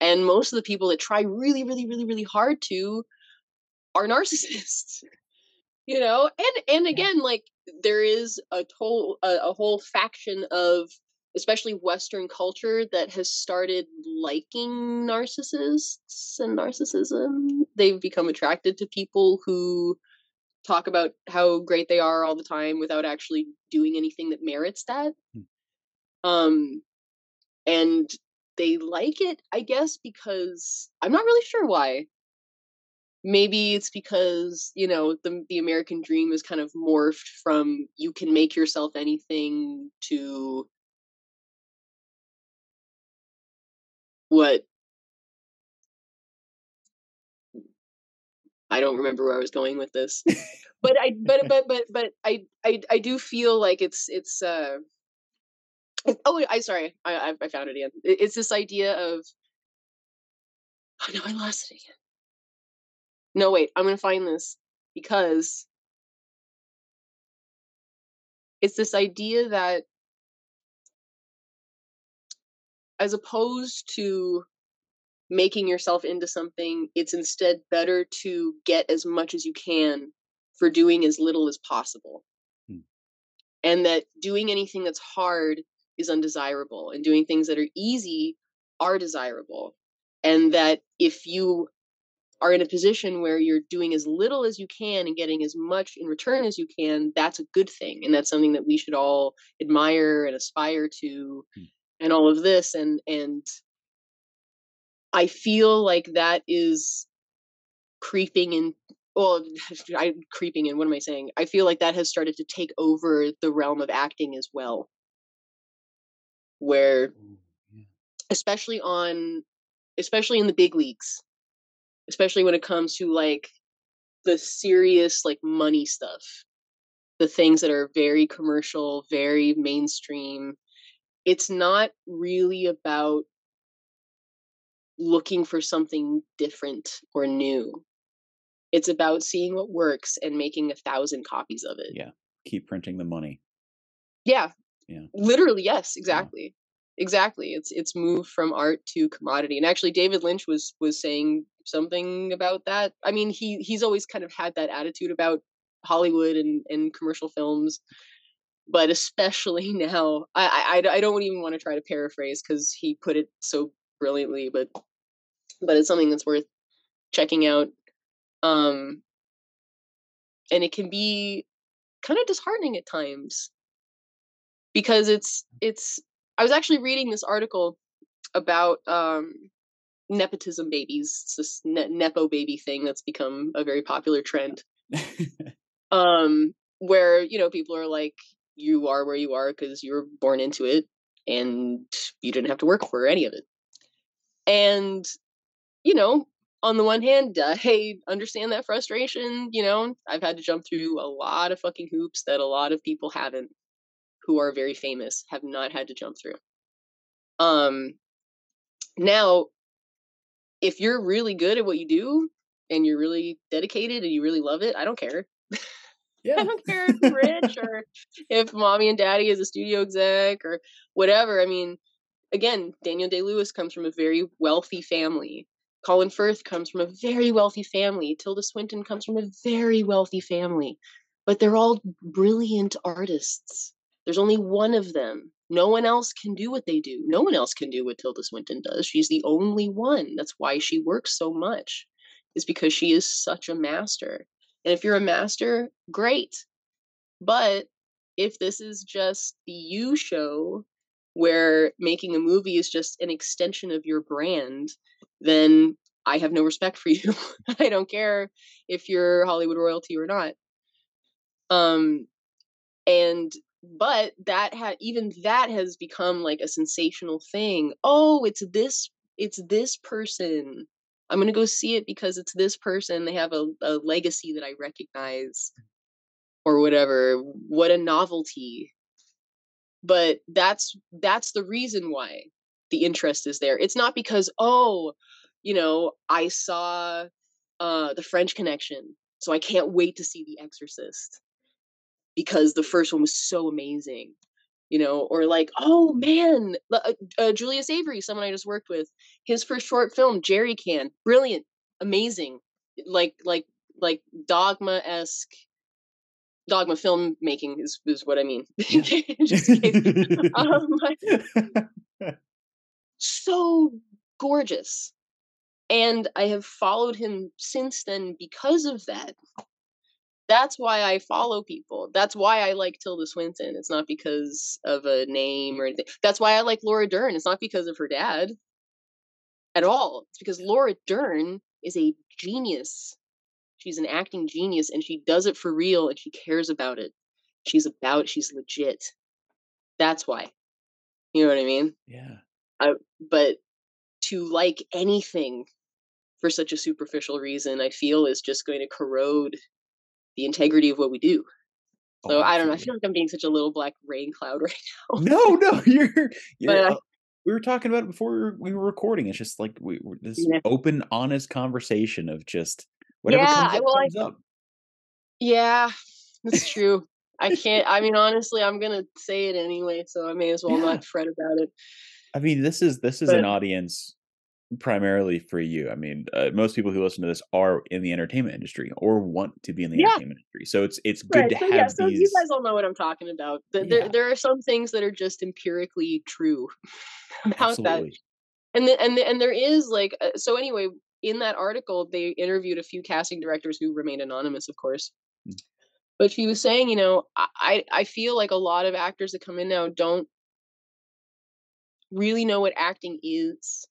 B: Yeah.
C: And most of the people that try really really really really hard to are [laughs] narcissists. you know and and
B: Yeah.
C: again like there is a whole a, a whole faction of especially western culture that has started liking narcissists and narcissism they've become attracted to people who talk about how great they are all the time without actually doing anything that merits that
B: Hmm.
C: um and they like it i guess because i'm not really sure why maybe it's because you know the the American dream is kind of morphed from you can make yourself anything to what I don't remember where I was going with this. [laughs] but I but but but but I I I do feel like it's it's uh [laughs] oh I sorry I I, I found it again. It's this idea of oh no I lost it again. No wait I'm gonna find this because it's this idea that as opposed to making yourself into something, it's instead better to get as much as you can for doing as little as possible.
B: Hmm.
C: And that doing anything that's hard is undesirable, and doing things that are easy are desirable. And that if you are in a position where you're doing as little as you can and getting as much in return as you can, that's a good thing. And that's something that we should all admire and aspire to
B: Hmm.
C: and all of this. And and I feel like that is creeping in. Well, [laughs] I'm creeping in. What am I saying? I feel like that has started to take over the realm of acting as well, where especially on, especially in the big leagues, especially when it comes to like the serious like money stuff, the things that are very commercial, very mainstream. It's not really about looking for something different or new. It's about seeing what works and making a thousand copies of it.
B: Yeah. Keep printing the money.
C: Yeah.
B: Yeah.
C: Literally, yes, exactly. Exactly. It's it's moved from art to commodity. And actually David Lynch was was saying something about that. I mean, he he's always kind of had that attitude about Hollywood and and commercial films, but especially [laughs] now, I I I don't even want to try to paraphrase because he put it so brilliantly, but but it's something that's worth checking out. Um, and it can be kind of disheartening at times because it's it's. I was actually reading this article about um, nepotism babies. It's this ne- nepo baby thing that's become a very popular trend. [laughs] Um, where you know people are like, you are where you are because you were born into it, and you didn't have to work for any of it. And you know, on the one hand, [laughs] uh, hey, understand that frustration. You know, I've had to jump through a lot of fucking hoops that a lot of people haven't, who are very famous, have not had to jump through. Um, now, if you're really good at what you do and you're really dedicated and you really love it, I don't care. [laughs]
B: Yeah.
C: I don't care if you're rich or if mommy and daddy is a studio exec or whatever. I mean, again, Daniel Day Lewis comes from a very wealthy family. Colin Firth comes from a very wealthy family. Tilda Swinton comes from a very wealthy family. But they're all brilliant artists. There's only one of them. No one else can do what they do. No one else can do what Tilda Swinton does. She's the only one. That's why she works so much, is because she is such a master. And if you're a master, great. But if this is just the you show where making a movie is just an extension of your brand, then I have no respect for [laughs] you. I don't care if you're Hollywood royalty or not. Um and but that had even that has become like a sensational thing. Oh, it's this it's this person. I'm gonna go see it because it's this person. They have a, a legacy that I recognize, or whatever. What a novelty! But that's that's the reason why the interest is there. It's not because oh, you know, I saw uh, the French Connection, so I can't wait to see The Exorcist because the first one was so amazing you know or like oh man uh, uh, julius avery someone i just worked with his first short film Jerrycan brilliant amazing like like like dogma-esque dogma filmmaking is, is what i mean. [laughs] [laughs] Um, [laughs] so gorgeous. And i have followed him since then because of that that's why I follow people. That's why I like Tilda Swinton. It's not because of a name or anything. That's why I like Laura Dern. It's not because of her dad at all. It's because Laura Dern is a genius. She's an acting genius and she does it for real and she cares about it. She's about she's legit. That's why. You know what I mean?
B: Yeah.
C: I, but to like anything for such a superficial reason, I feel is just going to corrode the integrity of what we do. So oh, I don't know. I feel like I'm being such a little black rain cloud [laughs] right now.
B: no, no, you're. you're but, uh, we were talking about it before we were, recording. It's just like we this yeah. open, honest conversation of just whatever yeah, comes up. Well, comes I, up.
C: Yeah, that's [laughs] true. I can't. I mean, honestly, I'm gonna say it anyway, so I may as well yeah. not fret about it.
B: I mean, this is this is but, an audience primarily for you. I mean, uh, most people who listen to this are in the entertainment industry or want to be in the yeah. entertainment industry. So it's it's good right. to so, have yeah, so these.
C: You guys all know what I'm talking about. The, yeah. There there are some things that are just empirically true [laughs] about Absolutely. that, and the, and the, and there is like uh, so anyway. In that article, they interviewed a few casting directors who remained anonymous, of course. Mm. But she was saying, you know, I I feel like a lot of actors that come in now don't really know what acting is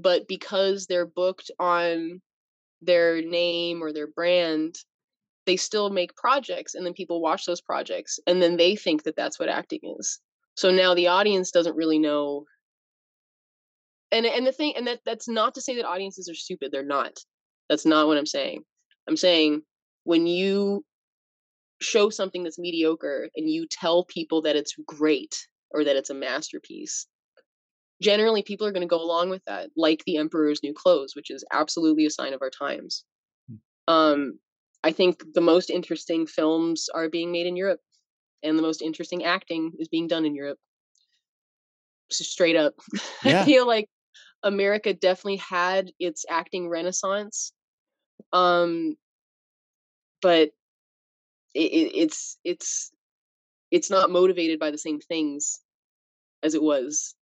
C: but because they're booked on their name or their brand they still make projects and then people watch those projects and then they think that that's what acting is. So now the audience doesn't really know and and the thing and that that's not to say that audiences are stupid they're not. That's not what i'm saying. I'm saying when you show something that's mediocre and you tell people that it's great or that it's a masterpiece generally people are going to go along with that like the emperor's new clothes which is absolutely a sign of our times hmm. um i think the most interesting films are being made in europe and the most interesting acting is being done in europe so straight up [laughs] yeah. i feel like america definitely had its acting renaissance um but it, it, it's it's it's not motivated by the same things as it was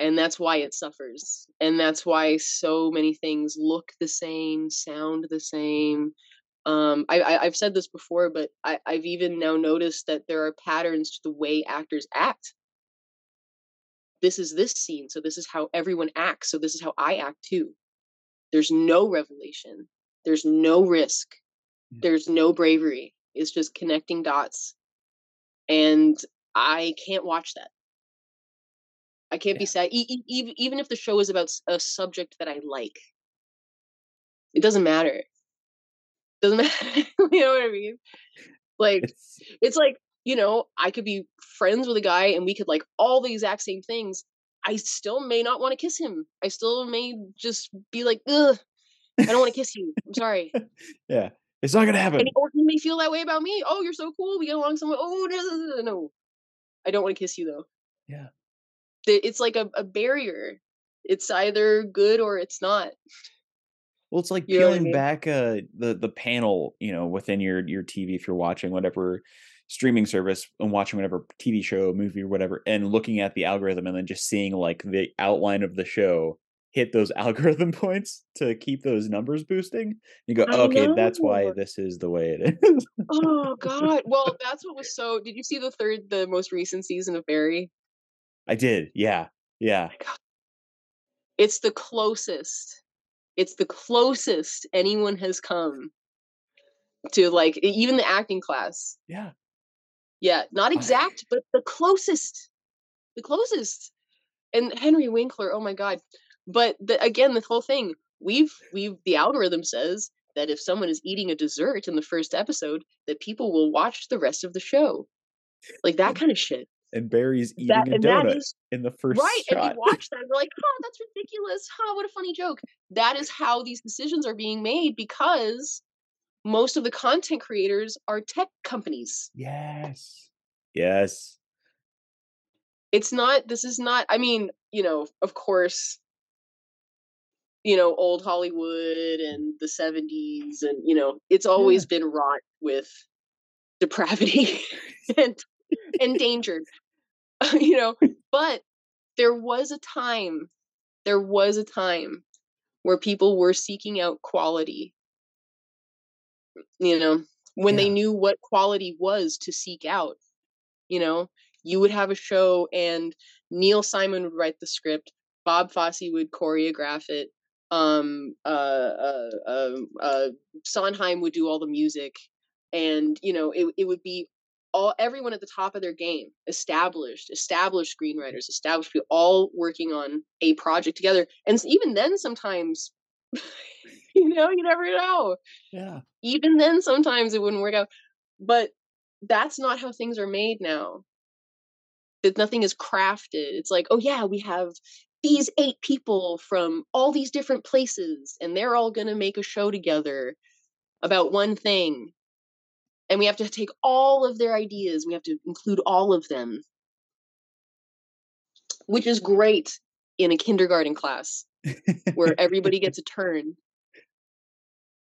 C: and that's why it suffers and that's why so many things look the same sound the same um, I, have said this before but I, i've even now noticed that there are patterns to the way actors act. This is this scene so this is how everyone acts so this is how i act too. There's no revelation there's no risk there's no bravery it's just connecting dots and i can't watch that I can't be sad. E- e- even if the show is about a subject that I like, it doesn't matter. It doesn't [laughs] matter. you know what I mean? Like it's... it's like you know I could be friends with a guy and we could like all the exact same things. I still may not want to kiss him. I still may just be like, ugh, I don't want to kiss you. I'm sorry. [laughs]
B: yeah, it's not gonna happen.
C: And he may feel that way about me. Oh, you're so cool. We get along so well. Oh, no, no, no, no. I don't want to kiss you though.
B: Yeah
C: it's like a, a barrier it's either good or it's not
B: well it's like you peeling I mean? back uh the the panel you know within your your tv if you're watching whatever streaming service and watching whatever tv show movie or whatever and looking at the algorithm and then just seeing like the outline of the show hit those [laughs] algorithm points to keep those numbers boosting. You go,
C: I
B: okay, that's why this is the way it is.
C: Oh god. Well, [laughs] that's what was so. Did you see the third, the most recent season of Barry?
B: I did. Yeah. Yeah.
C: god. It's the closest. It's the closest anyone has come to like even the acting class.
B: Yeah.
C: Yeah, not exact, but the closest. The closest. And Henry Winkler, oh my god. But the, again, the whole thing, we've we've the algorithm says that if someone is eating a dessert in the first episode, that people will watch the rest of the show. Like that kind of shit.
B: And Barry's eating
C: That
B: a donut
C: is
B: in the first
C: right. And you watch that, and you're like, [laughs] oh, that's ridiculous. Huh, what a funny joke. That is how these decisions are being made because most of the content creators are tech companies.
B: yes. Yes.
C: it's not this is not i mean you know of course you know old hollywood and the 70s and you know it's always been wrought with depravity [laughs] and endangered [laughs] you know but there was a time there was a time where people were seeking out quality. You know when they knew what quality was to seek out you know you would have a show and neil simon would write the script bob fosse would choreograph it um uh uh, uh, uh sondheim would do all the music and you know it, it would be all everyone at the top of their game established established screenwriters established people all working on a project together and even then sometimes [laughs] you know you never know.
B: Yeah.
C: even then sometimes it wouldn't work out but that's not how things are made now. That nothing is crafted. It's like oh yeah we have these eight people from all these different places and they're all going to make a show together about one thing and we have to take all of their ideas we have to include all of them which is great in a kindergarten class where everybody gets a turn.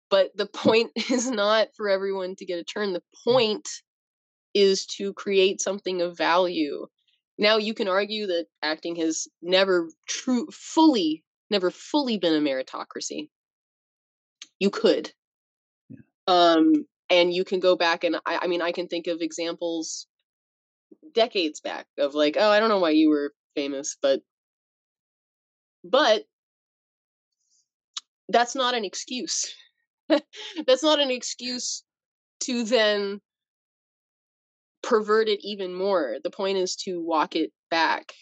C: But the point [laughs] is not for everyone to get a turn. The point is to create something of value. Now you can argue that acting has never true fully never fully been a meritocracy. You could.
B: Yeah.
C: Um and you can go back and I, I mean I can think of examples decades back of like, oh, I don't know why you were famous, but but that's not an excuse. [laughs] that's not an excuse to then pervert it even more. The point is to walk it back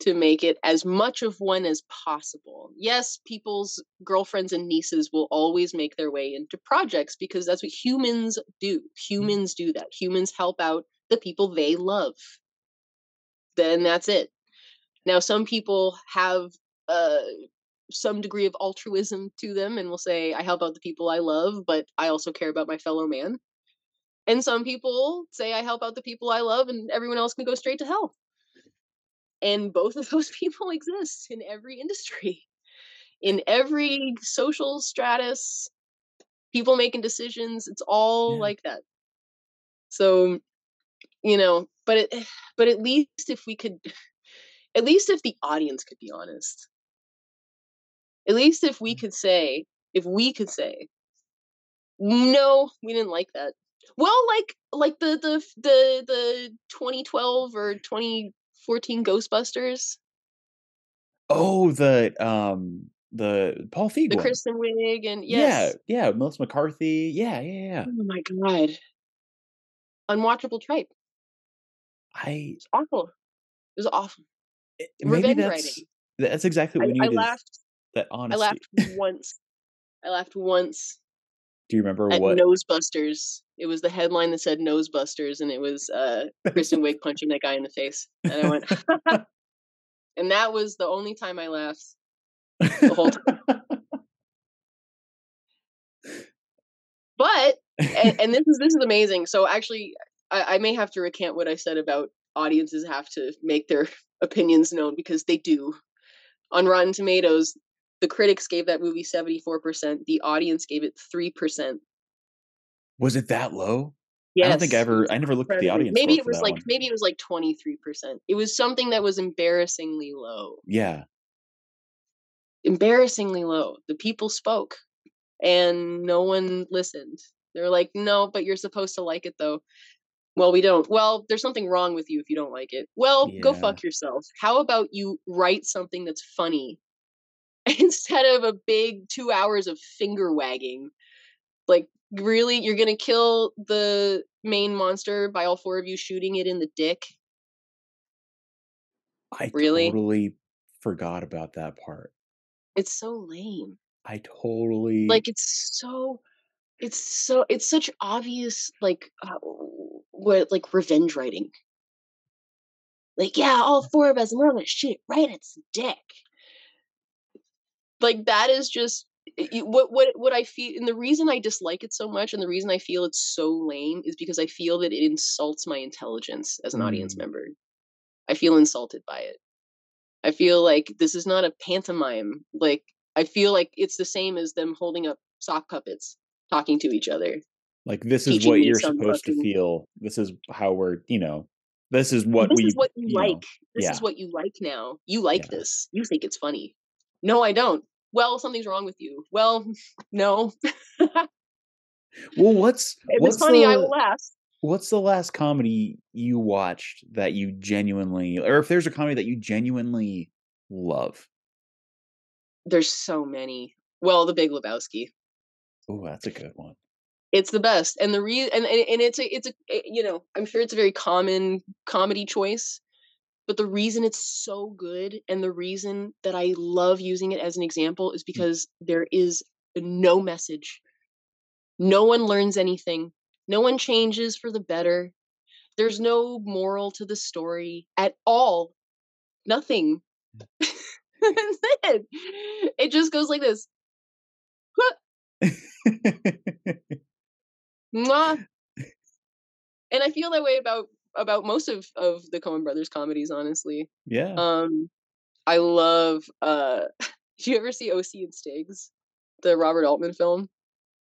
C: to make it as much of one as possible. Yes, people's girlfriends and nieces will always make their way into projects because that's what humans do. Humans do that. Humans help out the people they love. Then that's it. Now, some people have uh, some degree of altruism to them and will say, I help out the people I love, but I also care about my fellow man. And some people say, I help out the people I love, and everyone else can go straight to hell. And both of those [laughs] people exist in every industry, in every social stratus, people making decisions. It's all
B: Yeah.
C: like that. So, you know, but it, [sighs] but at least if we could, [sighs] at least if the audience could be honest, at least if we mm. could say, if we could say, no, we didn't like that. Well, like like the the the the 2012 or 2014 Ghostbusters,
B: Oh, the um the Paul Feig
C: the
B: one.
C: Kristen Wiig, and yes,
B: Yeah, yeah, Melissa McCarthy. Yeah, yeah, yeah.
C: oh my god, unwatchable tripe.
B: I
C: It's awful. It was awful.
B: it- maybe
C: Revenge
B: that's
C: writing.
B: that's exactly what
C: I,
B: we
C: I laughed.
B: that
C: honestly,
B: I
C: laughed once. I laughed once
B: Do you remember
C: at
B: what?
C: Nosebusters. It was the headline that said Nosebusters, and it was uh, Kristen Wiig punching that guy in the face, and I went, [laughs] [laughs] and that was the only time I laughed. the whole time. But and, [laughs] and this is this is amazing. So actually, I, I may have to recant what I said about audiences have to make their opinions known because they do. On Rotten Tomatoes, the critics gave that movie seventy four percent. The audience gave it three percent.
B: Was it that low?
C: Yes,
B: I don't think I ever. I never looked at the audience.
C: Maybe it was like
B: one.
C: maybe it was like twenty three percent. It was something that was embarrassingly low.
B: Yeah,
C: embarrassingly low. The people spoke and no one listened. They're like, no, but you're supposed to like it though. Well, we don't. Well, there's something wrong with you if you don't like it. Well, go fuck yourself. How about you write something that's funny [laughs] instead of a big two hours of finger wagging? Like, really? You're gonna kill the main monster by all four of you shooting it in the dick?
B: I
C: Really?
B: totally forgot about that part.
C: It's so lame.
B: I totally
C: Like, it's so it's so it's such obvious like uh, what like revenge writing like yeah all four of us and we're gonna shoot it right at its dick like that is just what what what i feel and the reason i dislike it so much and the reason i feel it's so lame is because i feel that it insults my intelligence as an audience
B: Mm.
C: member i feel insulted by it i feel like this is not a pantomime like i feel like it's the same as them holding up sock puppets talking to each other
B: like this is what you're supposed to feel. This is how we're, you know, this is what
C: this
B: we
C: is what you,
B: know,
C: like. This
B: yeah.
C: is what you like now. You like
B: Yeah.
C: this. You think it's funny. No, I don't. Well, something's wrong with you. Well, [laughs] no. [laughs]
B: Well, what's what's
C: it's funny, I
B: the-
C: will laugh.
B: What's the last comedy you watched that you genuinely, or if there's a comedy that you genuinely love?
C: There's so many. Well, The Big Lebowski.
B: Oh, that's a good one.
C: It's the best, and the re and and and it's a it's a eh, you know I'm sure it's a very common comedy choice, but the reason it's so good and the reason that I love using it as an example is mm. because there is no message. No one learns anything. No one changes for the better. There's no moral to the story at all. Nothing. Mm. [laughs] That's it. It just goes like this. [laughs] Mwah. And I feel that way about about most of of the Coen Brothers comedies, honestly.
B: yeah.
C: Um, I love. uh [laughs] Did you ever see OC and Stiggs, the Robert Altman film?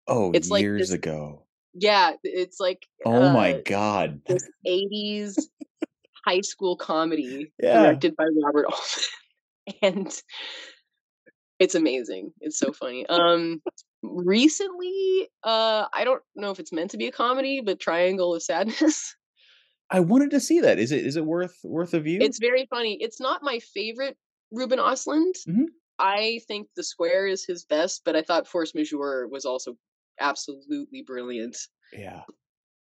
B: oh,
C: it's like
B: years ago.
C: Yeah, it's like
B: Oh my
C: uh,
B: god.
C: this '80s high school comedy [laughs]
B: Yeah.
C: directed by Robert Altman, [laughs] and it's amazing. It's so funny. Um, recently, uh, I don't know if it's meant to be a comedy, but Triangle of Sadness.
B: I wanted to see that. Is it is it worth worth a view?
C: It's very funny. It's not my favorite Ruben Ostlund.
B: Mhm.
C: I think The Square is his best, but I thought Force Majeure was also absolutely brilliant
B: yeah.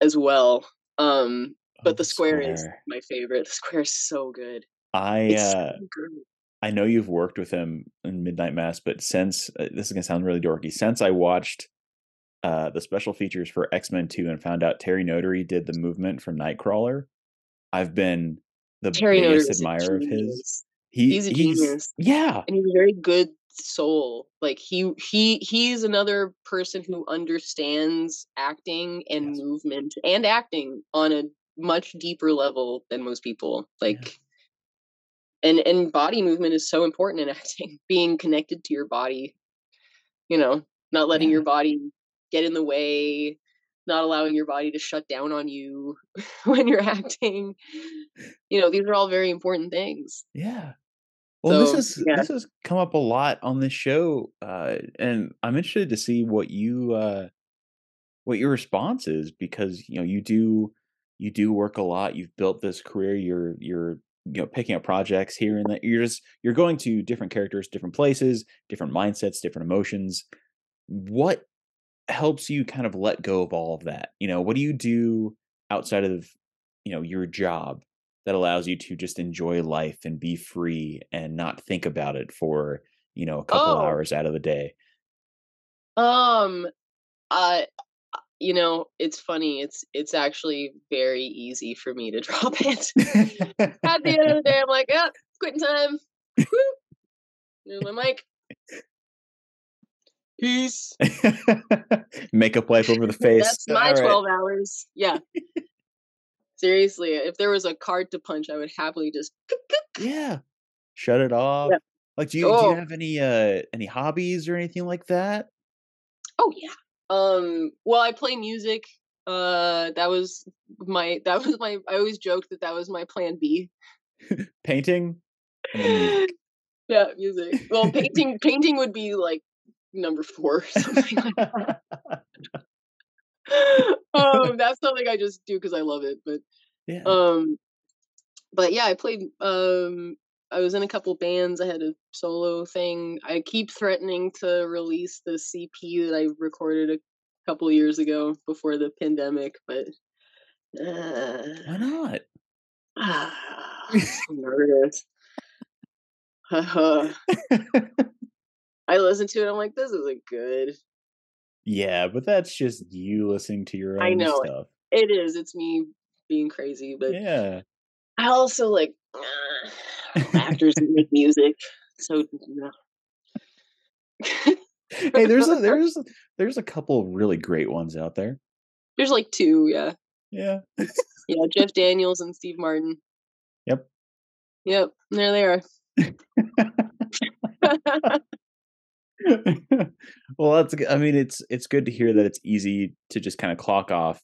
C: as well. Um,
B: Oh,
C: but The Square, is my favorite. The Square is so good.
B: I
C: It's
B: uh
C: so good.
B: I know you've worked with him in Midnight Mass, but since uh, this is gonna sound really dorky, since I watched uh the special features for X Men Two and found out Terry Notary did the movement from Nightcrawler, I've been the
C: Terry
B: biggest
C: a
B: admirer of his. He,
C: He's a genius.
B: Yeah,
C: and he's a very good soul like he he he's another person who understands acting and
B: Yes.
C: movement and acting on a much deeper level than most people like and and body movement is so important in [laughs] acting being connected to your body you know not letting
B: Yeah.
C: your body get in the way not allowing your body to shut down on you [laughs] when you're acting you know these are all very important things
B: yeah. Well,
C: So,
B: this is
C: yeah.
B: this has come up a lot on this show, uh, and I'm interested to see what you uh, what your response is because you know you do you do work a lot. You've built this career. You're you're you know picking up projects here and there. You're just you're going to different characters, different places, different mindsets, different emotions. What helps you kind of let go of all of that? You know, what do you do outside of you know your job that allows you to just enjoy life and be free and not think about it for you know a couple
C: Oh.
B: hours out of the day?
C: Um, I, you know, it's funny. It's it's actually very easy for me to [laughs] drop it. At the end of the day, I'm like, yeah, quitting time. Move my mic. Peace. [laughs]
B: Makeup wipe over the [laughs] face.
C: That's my
B: All right.
C: 12 hours. Yeah. Seriously, if there was a card to punch, I would happily just.
B: Yeah. Shut it off.
C: Yeah.
B: Like do you do
C: Oh.
B: you have any uh any hobbies or anything like that?
C: Oh yeah. Um. Well, I play music. Uh, that was my. [laughs] That was my. I always joked that that was my plan B.
B: Painting? And then music.
C: yeah, music. Well, painting painting would be like number four or [laughs] something like that. [laughs] [laughs] um, that's something I just do because I love it. But
B: yeah.
C: um, but yeah, I played. Um, I was in a couple bands. I had a solo thing. I keep threatening to release the EP that I recorded a couple years ago before the pandemic, but uh,
B: Why not?
C: ah, I'm nervous. [sighs] I listen to it. I'm like, this isn't good.
B: yeah, but that's just you listening to your own
C: I know.
B: stuff.
C: It is. It's me being crazy, but
B: Yeah.
C: I also like [sighs] actors that make music. So no.
B: Hey, there's a [laughs] there's there's a couple really great ones out there.
C: there's like two, yeah,
B: Yeah.
C: yeah. Jeff Daniels and Steve Martin.
B: Yep.
C: Yep, there they are. [laughs] [laughs] [laughs]
B: well, that's. I mean, it's it's good to hear that it's easy to just kind of clock off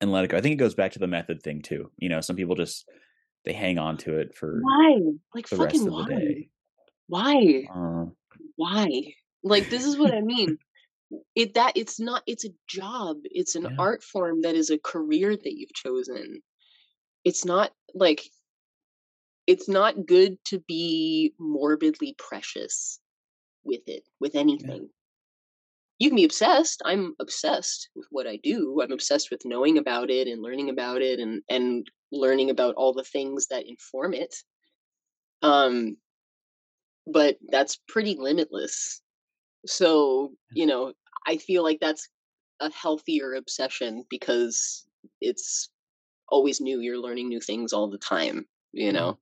B: and let it go. I think it goes back to the method thing too. You know, some people just they hang on to it for
C: why? Like
B: the rest
C: fucking
B: of the
C: why?
B: day.
C: Why?
B: Uh,
C: Why? Like this is what I mean. It that it's not it's a job. It's an
B: Yeah.
C: art form that is a career that you've chosen. It's not like it's not good to be morbidly precious with it, with anything. You can be obsessed. I'm obsessed with what I do. I'm obsessed with knowing about it and learning about it and and learning about all the things that inform it. Um but that's pretty limitless. So, you know, I feel like that's a healthier obsession because it's always new. You're learning new things all the time, you know?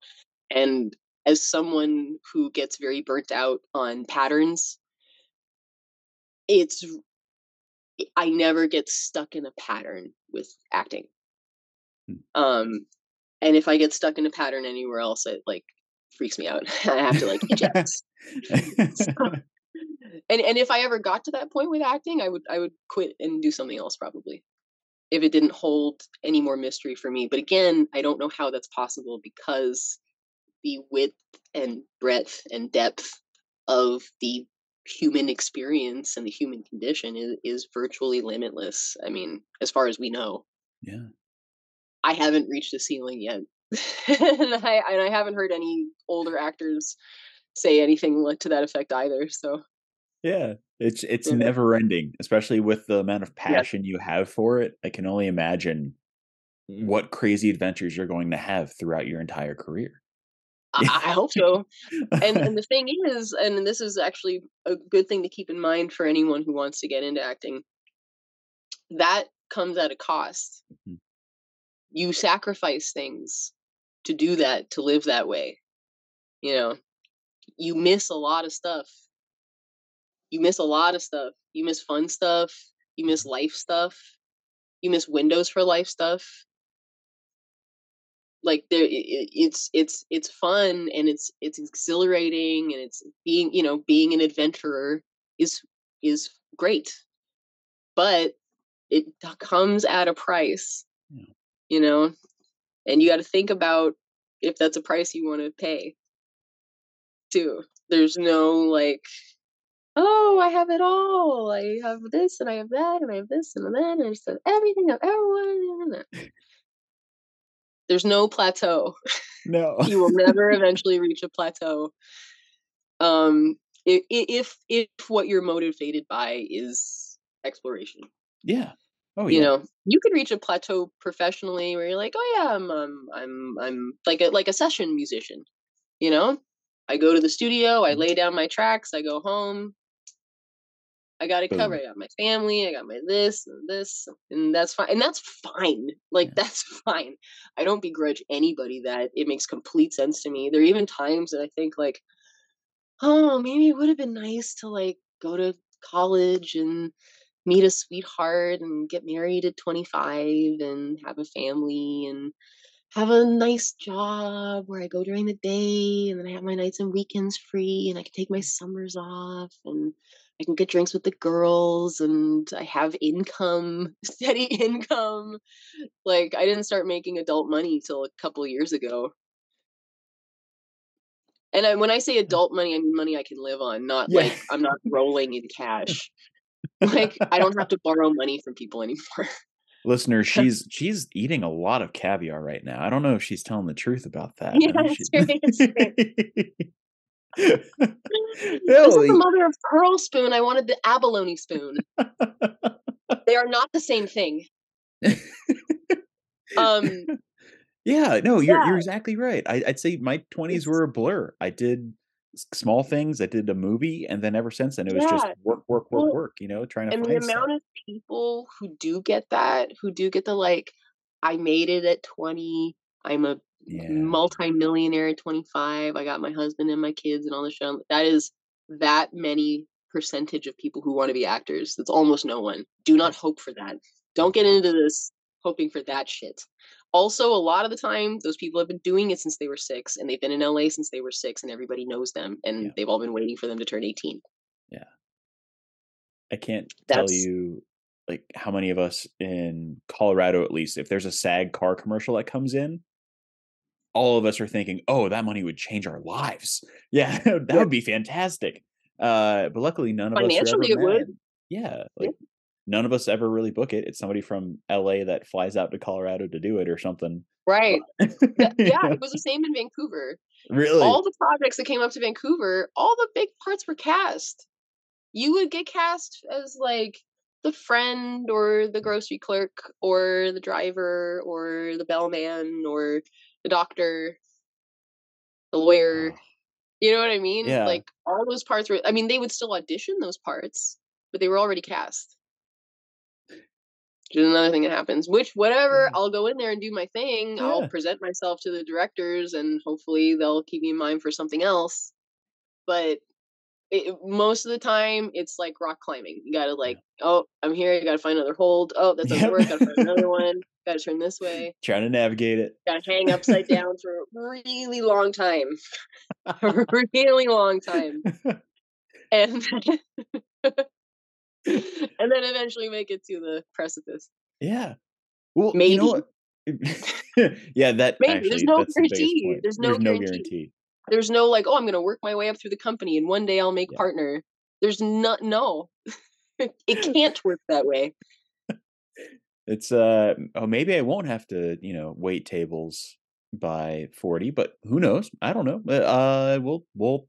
C: And as someone who gets very burnt out on patterns, it's I never get stuck in a pattern with acting.
B: Hmm.
C: Um and if I get stuck in a pattern anywhere else, it like freaks me out. [laughs] I have to like [laughs] eject. and and if I ever got to that point with acting, I would I would quit and do something else probably. If it didn't hold any more mystery for me. But again, I don't know how that's possible because the width and breadth and depth of the human experience and the human condition is, is virtually limitless. I mean, as far as we know.
B: yeah.
C: I haven't reached the ceiling yet. [laughs] and I and I haven't heard any older actors say anything to that effect either. So
B: Yeah. It's it's mm-hmm.
C: Yeah.
B: never ending, especially with the amount of passion you have for it. I can only imagine what crazy adventures you're going to have throughout your entire career.
C: I, hope so. And [laughs] and the thing is, and this is actually a good thing to keep in mind for anyone who wants to get into acting. That comes at a cost.
B: Mhm.
C: You sacrifice things to do that, to live that way. You know, you miss a lot of stuff. You miss a lot of stuff. You miss fun stuff. You miss life stuff. You miss windows for life stuff. Like there, i- i- it's it's it's fun and it's it's exhilarating and it's being you know being an adventurer is is great, but it comes at a price.
B: Yeah.
C: You know, and you got to think about if that's a price you want to pay. Too. There's no like oh, I have it all. I have this and I have that and I have this and that and I just have everything I've ever wanted. There's no plateau.
B: no. [laughs]
C: You will never [laughs] eventually reach a plateau. Um, if if what you're motivated by is exploration,
B: yeah. Oh
C: you know, you could reach a plateau professionally where you're like, oh yeah, I'm um, I'm I'm like a like a session musician. You know, I go to the studio, I
B: Mhm.
C: lay down my tracks, I go home, I got it covered. I got my family, I got my this and this, and that's fine. And that's fine. Like
B: Yeah.
C: that's [laughs] fine. I don't begrudge anybody that. It makes complete sense to me. There are even times that I think like, oh, maybe it would have been nice to like go to college and meet a sweetheart and get married at 25 and have a family and have a nice job where I go during the day and then I have my nights and weekends free and I can take my summers off and I can get drinks with the girls and I have income, [laughs] steady income. Like I didn't start making adult money till a couple years ago. And I, when I say adult money, I mean money I can live on, not
B: Yeah.
C: like I'm not rolling in cash. [laughs] like I don't have to borrow money from people anymore.
B: Listener, [laughs] she's she's eating a lot of caviar right now. I don't know if she's telling the truth about that. I
C: Yeah,
B: think
C: it's right, [laughs] this is the mother of pearl spoon. I wanted the abalone spoon. [laughs] They are not the same thing. Um,
B: yeah, no, you're
C: Yeah.
B: you're exactly right. I, I'd say my twenties were a blur. I did small things. I did a movie, and then ever since then, it was just work, work, work,
C: Well,
B: work. You know, trying to
C: and the
B: find stuff.
C: amount of people who do get that, who do get the like, I made it at 20. I'm a
B: Yeah,
C: multi-millionaire at 25. I got my husband and my kids and all the show. That is that many percentage of people who want to be actors. That's almost no one. Do not hope for that. Don't get into this hoping for that shit. Also, a lot of the time, those people have been doing it since they were six, and they've been in LA since they were six, and everybody knows them, and
B: Yeah.
C: they've all been waiting for them to turn 18.
B: yeah I can't tell you like how many of us in Colorado, at least, if there's a SAG car commercial that comes in, all of us are thinking, "Oh, that money would change our lives." [laughs] Yeah, [laughs] that
C: Yeah.
B: would be fantastic. Uh, but luckily, none of us
C: Financially, it would.
B: Yeah, like none of us ever really book it. It's somebody from LA that flies out to Colorado to do it or something.
C: Right. [laughs] Yeah, it was the same in Vancouver.
B: really.
C: all the projects that came up to Vancouver, all the big parts were cast. You would get cast as like the friend or the grocery clerk or the driver or the bellman or the doctor, the lawyer. You know what I mean?
B: Yeah.
C: Like all those parts were I mean they would still audition those parts, but they were already cast. Which is another thing that happens. Which whatever,
B: Yeah.
C: I'll go in there and do my thing. I'll present myself to the directors and hopefully they'll keep me in mind for something else. But it, most of the time it's like rock climbing. You gotta like, oh, I'm here, you gotta find another hold. Oh, that doesn't
B: Yep.
C: work, gotta find another [laughs] one, gotta turn this way,
B: Trying to navigate it.
C: gotta hang upside [laughs] down for a really long time. [laughs] a really long time. And and then eventually make it to the precipice.
B: Yeah. Well,
C: Maybe.
B: you know yeah, that
C: Maybe.
B: actually
C: There's no
B: the
C: guarantee.
B: point.
C: There's no guarantee.
B: guarantee.
C: There's no like, oh, I'm gonna work my way up through the company and one day I'll make
B: Yeah.
C: partner. There's not no. [laughs] it [laughs] can't work that way.
B: It's uh oh maybe I won't have to, you know, wait tables by 40, but who knows? I don't know. But, Uh we'll we'll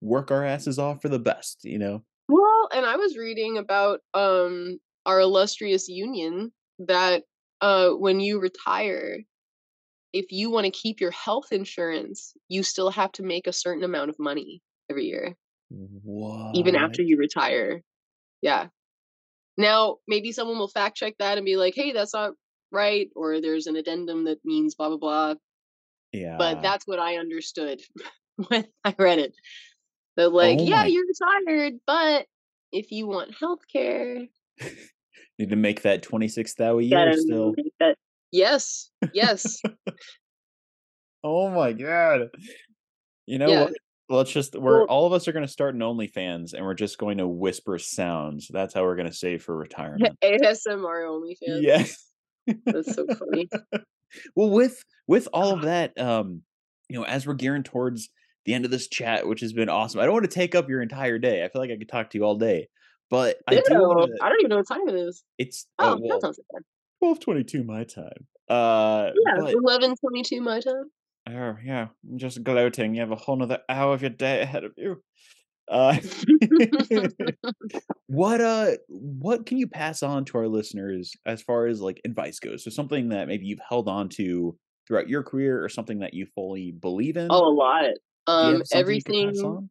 B: work our asses off for the best, you know.
C: Well, and I was reading about um our illustrious union that uh when you retire, if you want to keep your health insurance, you still have to make a certain amount of money every year,
B: What?
C: even after you retire. Yeah. Now, maybe someone will fact check that and be like, "Hey, that's not right," or there's an addendum that means blah blah blah.
B: Yeah.
C: But that's what I understood [laughs] when I read it. They're like,
B: Oh
C: "Yeah, you're retired, but if you want health care, you [laughs]
B: need to make that 26 thou a year still.
C: make that yes yes [laughs]
B: Oh my god. You know
C: Yeah.
B: what? Let's just we're
C: Well-
B: all of us are going to start an OnlyFans and we're just going to whisper sounds. That's how we're going to save for [laughs] retirement.
C: asmr onlyfans
B: Yeah.
C: that's so funny [laughs]
B: well with with all of that um you know as we're gearing towards the end of this chat which has been awesome i don't want to take up your entire day i feel like i could talk to you all day but i do want
C: i
B: to
C: don't even know what time it is
B: it's
C: oh
B: oh, well,
C: that sounds bad
B: 1222 my time uh
C: yeah
B: but,
C: 11 22 my time.
B: Oh yeah i'm just gloating. You have a whole nother hour of your day ahead of you. Uh [laughs] [laughs] what uh what can you pass on to our listeners as far as like advice goes? So something that maybe you've held on to throughout your career or something that you fully believe in?
C: Oh a lot. Um
B: have something you could pass
C: everything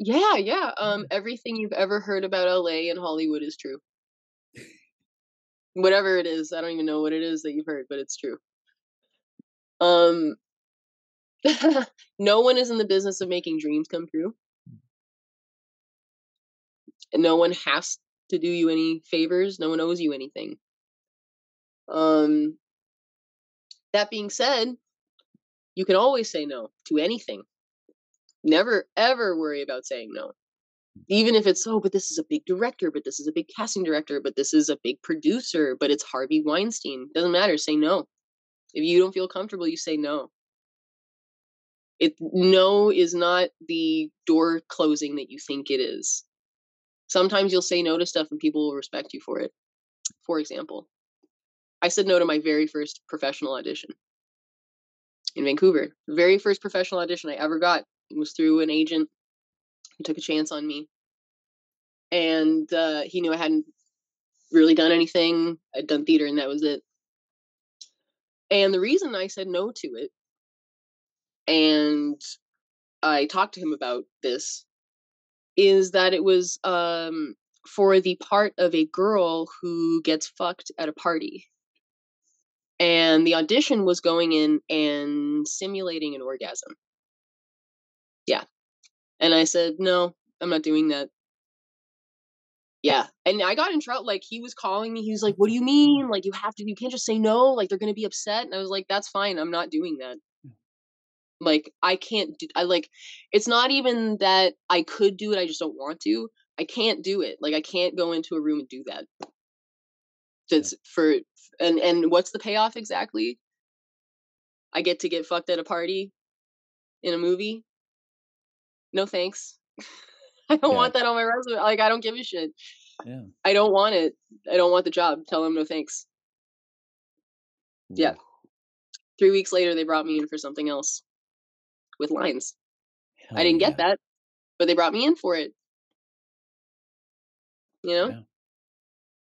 C: yeah yeah um everything you've ever heard about la and hollywood is true whatever it is i don't even know what it is that you've heard but it's true. Um [laughs] no one is in the business of making dreams come true. And no one has to do you any favors no one owes you anything. Um that being said you can always say no to anything. Never ever worry about saying no even if it's oh but this is a big director but this is a big casting director but this is a big producer but it's harvey weinstein doesn't matter say no if you don't feel comfortable you say no It no is not the door closing that you think it is. Sometimes you'll say no to stuff and people will respect you for it. For example, I said no to my very first professional audition in Vancouver. The very first professional audition I ever got was through an agent who took a chance on me. And uh, he knew I hadn't really done anything. I'd done theater and that was it. And the reason I said no to it, and I talked to him about this, is that it was um, for the part of a girl who gets fucked at a party. And the audition was going in and simulating an orgasm. Yeah. And I said, no, I'm not doing that. Yeah. And I got in trouble. Like, he was calling me. He was like, what do you mean? Like, you have to, you can't just say no. Like, they're going to be upset. And I was like, that's fine. I'm not doing that. Mm. Like, I can't do, I like, it's not even that I could do it. I just don't want to. I can't do it. Like, I can't go into a room and do that. That's for, and, and what's the payoff exactly? I get to get fucked at a party in a movie. No thanks. [laughs] I don't
B: Yeah.
C: want that on my resume. Like I don't give a shit.
B: Yeah.
C: I don't want it. I don't want the job. Tell them no thanks. Yeah. Three weeks later, they brought me in for something else with lines. I didn't get that, but they brought me in for it. You know.
B: Yeah.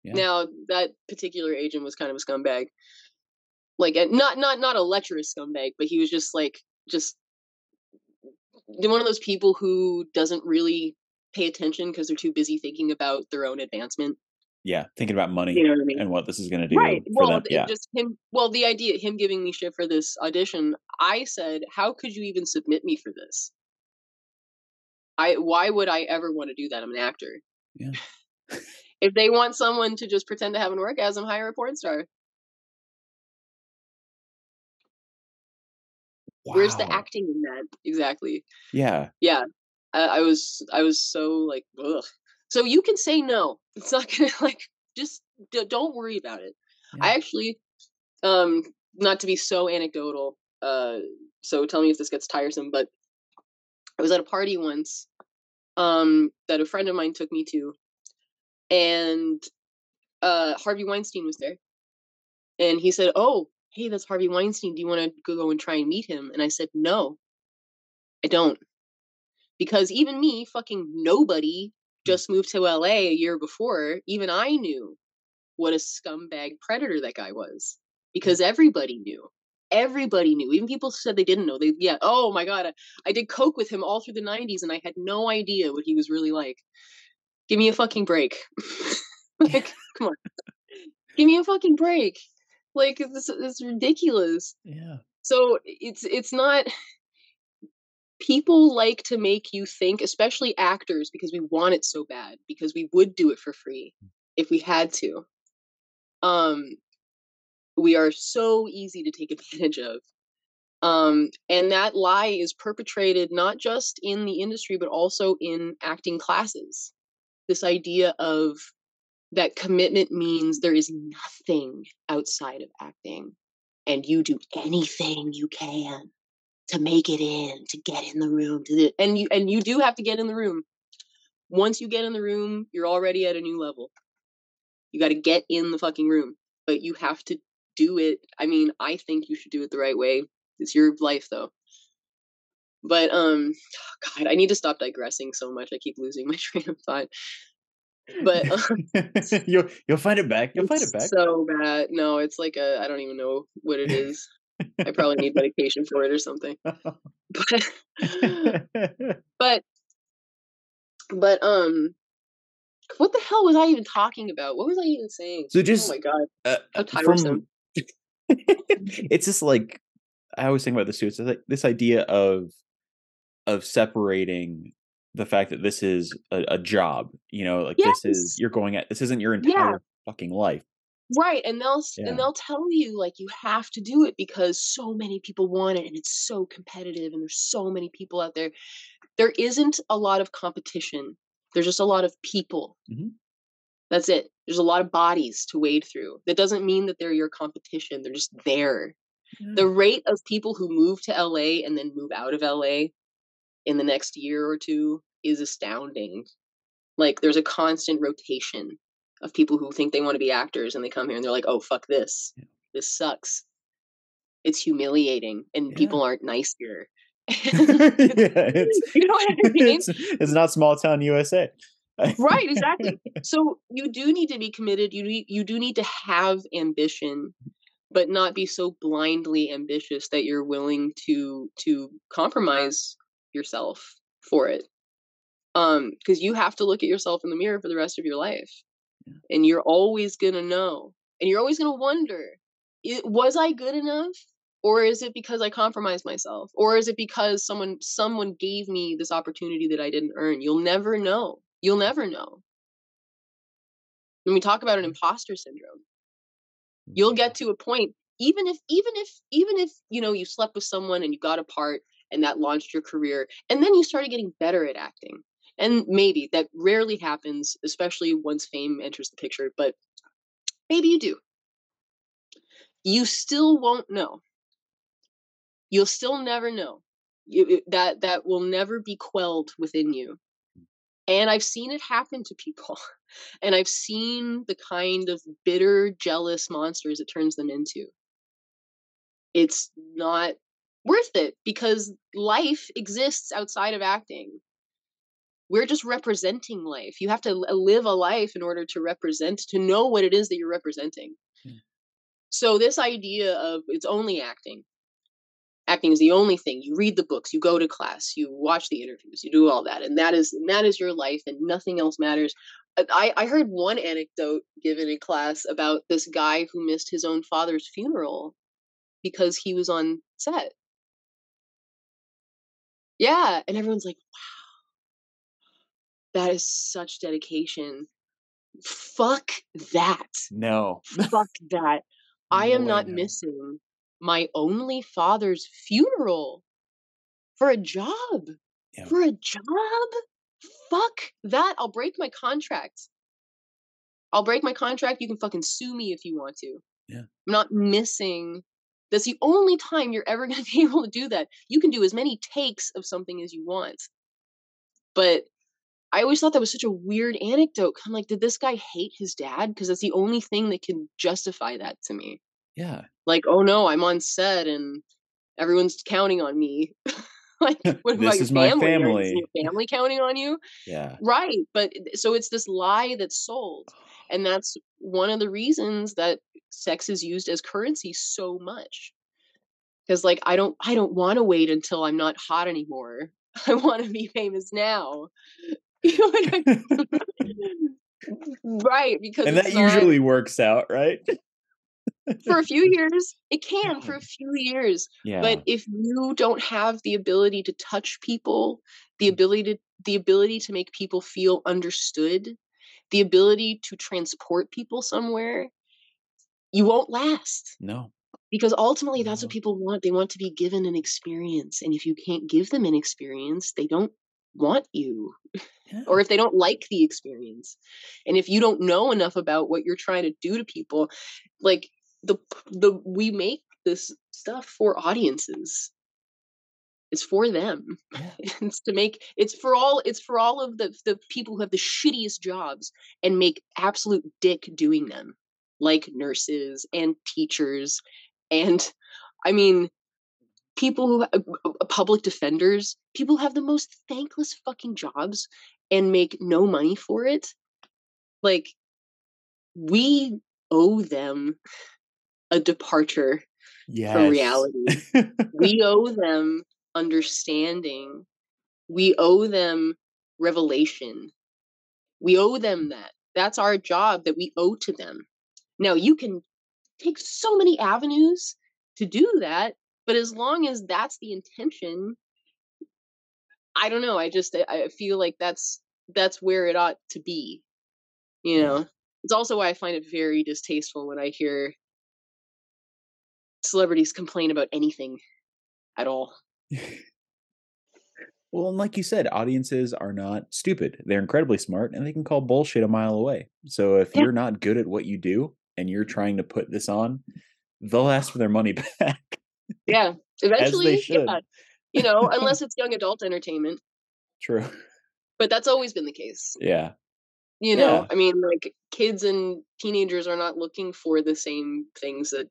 B: Yeah.
C: Now that particular agent was kind of a scumbag. Like, not not not a lecherous scumbag, but he was just like just one of those people who doesn't really pay attention because they're too busy thinking about their own advancement.
B: Yeah. Thinking about money
C: You know what I mean?
B: and what this is going to do
C: right
B: for
C: well
B: them.
C: th-
B: Yeah.
C: just him well the idea him giving me shit for this audition i said how could you even submit me for this i why would i ever want to do that i'm an actor
B: Yeah. [laughs]
C: if they want someone to just pretend to have an orgasm hire a porn star where's the acting in that? Exactly.
B: Yeah.
C: yeah. I, I was i was so like ugh. so you can say no. [laughs] It's not gonna like just d- don't worry about it. I actually um not to be so anecdotal uh so tell me if this gets tiresome but i was at a party once um that a friend of mine took me to and uh harvey weinstein was there. And he said oh hey that's harvey weinstein do you want to go and try and meet him? And i said no i don't. Because even me fucking nobody hmm. just moved to la a year before even i knew what a scumbag predator that guy was hmm. because everybody knew everybody knew even people said they didn't know they yeah oh my god I, I did coke with him all through the 90s and i had no idea what he was really like. Give me a fucking break. [laughs] Like come on. Give me a fucking break like this is ridiculous.
B: Yeah.
C: so it's it's not people like to make you think especially actors because we want it so bad because we would do it for free if we had to. Um we are so easy to take [laughs] advantage of. Um and that lie is perpetrated not just in the industry but also in acting classes. This idea of that commitment means there is nothing outside of acting and you do anything you can to make it in to get in the room to the, and you and you do have to get in the room. Once you get in the room you're already at a new level. You got to get in the fucking room but you have to do it i mean i think you should do it the right way. It's your life though. But um [sighs] god i need to stop digressing so much. I keep losing [laughs] my train of thought but um, [laughs]
B: you'll you'll find it back. You'll find it back.
C: so bad no it's like a i don't even know what it [laughs] is i probably need medication for it or something [laughs] but but but um what the hell was i even talking about what was i even saying
B: so just
C: oh my god
B: uh,
C: how
B: from
C: tiresome.
B: it's just like I always think about the suits. It's like this idea of of separating the fact that this is a, a job. You know, like this is you're going at this isn't your
C: Yeah.
B: entire fucking life.
C: right and they'll
B: Yeah.
C: and they'll tell you like you have to do it because so many people want it and it's so competitive and there's so many people out there there isn't a lot of competition there's just a lot of people
B: Mhm.
C: that's it there's a lot of bodies to wade through that doesn't mean that they're your competition they're just there The rate of people who move to LA and then move out of LA in the next year or two is astounding. Like there's a constant rotation of people who think they want to be actors and they come here and they're like, "Oh, fuck this.
B: Yeah.
C: This sucks." It's humiliating and
B: Yeah.
C: people aren't nice here. [laughs] [laughs]
B: yeah, it's,
C: you know what I mean?
B: it's it's not small town USA.
C: right exactly [laughs] so you do need to be committed you need you do need to have ambition but not be so blindly ambitious that you're willing to to compromise yourself for it um because you have to look at yourself in the mirror for the rest of your life
B: Yeah.
C: and you're always going to know and you're always going to wonder "I- was i good enough or is it because i compromised myself or is it because someone someone gave me this opportunity that i didn't earn? You'll never know you'll never know. When we talk about an imposter syndrome you'll get to a point even if even if even if you know you slept with someone and you got a part and that launched your career and then you started getting better at acting. And maybe that rarely happens especially once fame enters the picture but maybe you do. You still won't know. You'll still never know. You, that that will never be quelled within you. And i've seen it happen to people [laughs] and i've seen the kind of bitter jealous monsters it turns them into. It's not worth it because life exists outside of acting. We're just representing life. You have to live a life in order to represent to know what it is that you're representing.
B: Hmm.
C: so this idea of it's only acting. Acting is the only thing. You read the books you go to class you watch the interviews you do all that and that is and that is your life and nothing else matters. Uh, I, I heard one anecdote given in class about this guy who missed his own father's funeral because he was on set yeah and everyone's like wow that is such dedication fuck that
B: no.
C: fuck that [laughs] i
B: No
C: am not
B: no.
C: missing my only father's funeral for a job
B: Yeah.
C: for a job fuck that i'll break my contract i'll break my contract you can fucking sue me if you want to
B: Yeah.
C: i'm not missing that's the only time you're ever [laughs] going to be able to do that. You can do as many takes of something as you want. But i always thought that was such a weird anecdote i'm like did this guy hate his dad? Because that's the only thing that can justify that to me.
B: Yeah.
C: like oh no i'm on set and everyone's counting on me. [laughs] Like [laughs] what about your family?
B: Family.
C: your family counting on you?
B: Yeah.
C: right but eh, so it's this lie that's sold and that's one of the reasons that sex is used as currency so much because like i don't i don't want to wait until i'm not hot anymore [laughs] i want to be famous now [laughs] You know I mean? right because
B: and that
C: not-
B: usually works out, right?
C: for a few [laughs] years it can for a few years
B: Yeah.
C: but if you don't have the ability to touch people the mm. ability to the ability to make people feel understood the ability to transport people somewhere you won't last
B: no.
C: because ultimately that's what people want they want to be given an experience and if you can't give them an experience they don't want you
B: Yeah.
C: or if they don't like the experience and if you don't know enough about what you're trying to do to people like the the we make this stuff for audiences it's for them
B: Yeah. [laughs]
C: it's to make it's for all it's for all of the the people who have the shittiest jobs and make absolute dick doing them like nurses and teachers and i mean people who uh, uh, public defenders people who have the most thankless fucking jobs and make no money for it like we owe them a departure
B: Yes.
C: from reality [laughs] we owe them understanding we owe them revelation. We owe them that. That's our job that we owe to them. Now you can take so many avenues to do that but as long as that's the intention i don't know i just i feel like that's that's where it ought to be you know? It's also why i find it very distasteful when i hear celebrities complain about anything at all
B: well, and like you said, audiences are not stupid. They're incredibly smart and they can call bullshit a mile away. So if
C: Yeah.
B: you're not good at what you do and you're mm-hmm. trying to put this on, they'll ask for their money [laughs] back.
C: Yeah, eventually, yeah, you know, unless [laughs] it's young adult entertainment,
B: True.
C: but that's always been the case.
B: Yeah.
C: You know,
B: Yeah.
C: I mean, like kids and teenagers are not looking for the same things that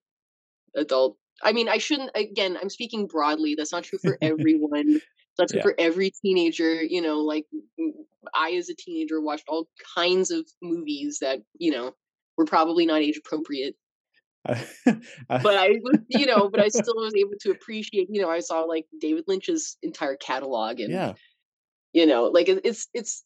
C: adult. I mean, I shouldn't. Again, I'm speaking broadly. That's not true for [laughs] everyone. That's true
B: Yeah.
C: for every teenager. You know, like I, as a teenager, watched all kinds of movies that you know were probably not age appropriate. [laughs] Uh, but I was, [laughs] you know, but I still was able to appreciate. You know, I saw like David Lynch's entire catalog, and
B: yeah.
C: you know like it- it's it's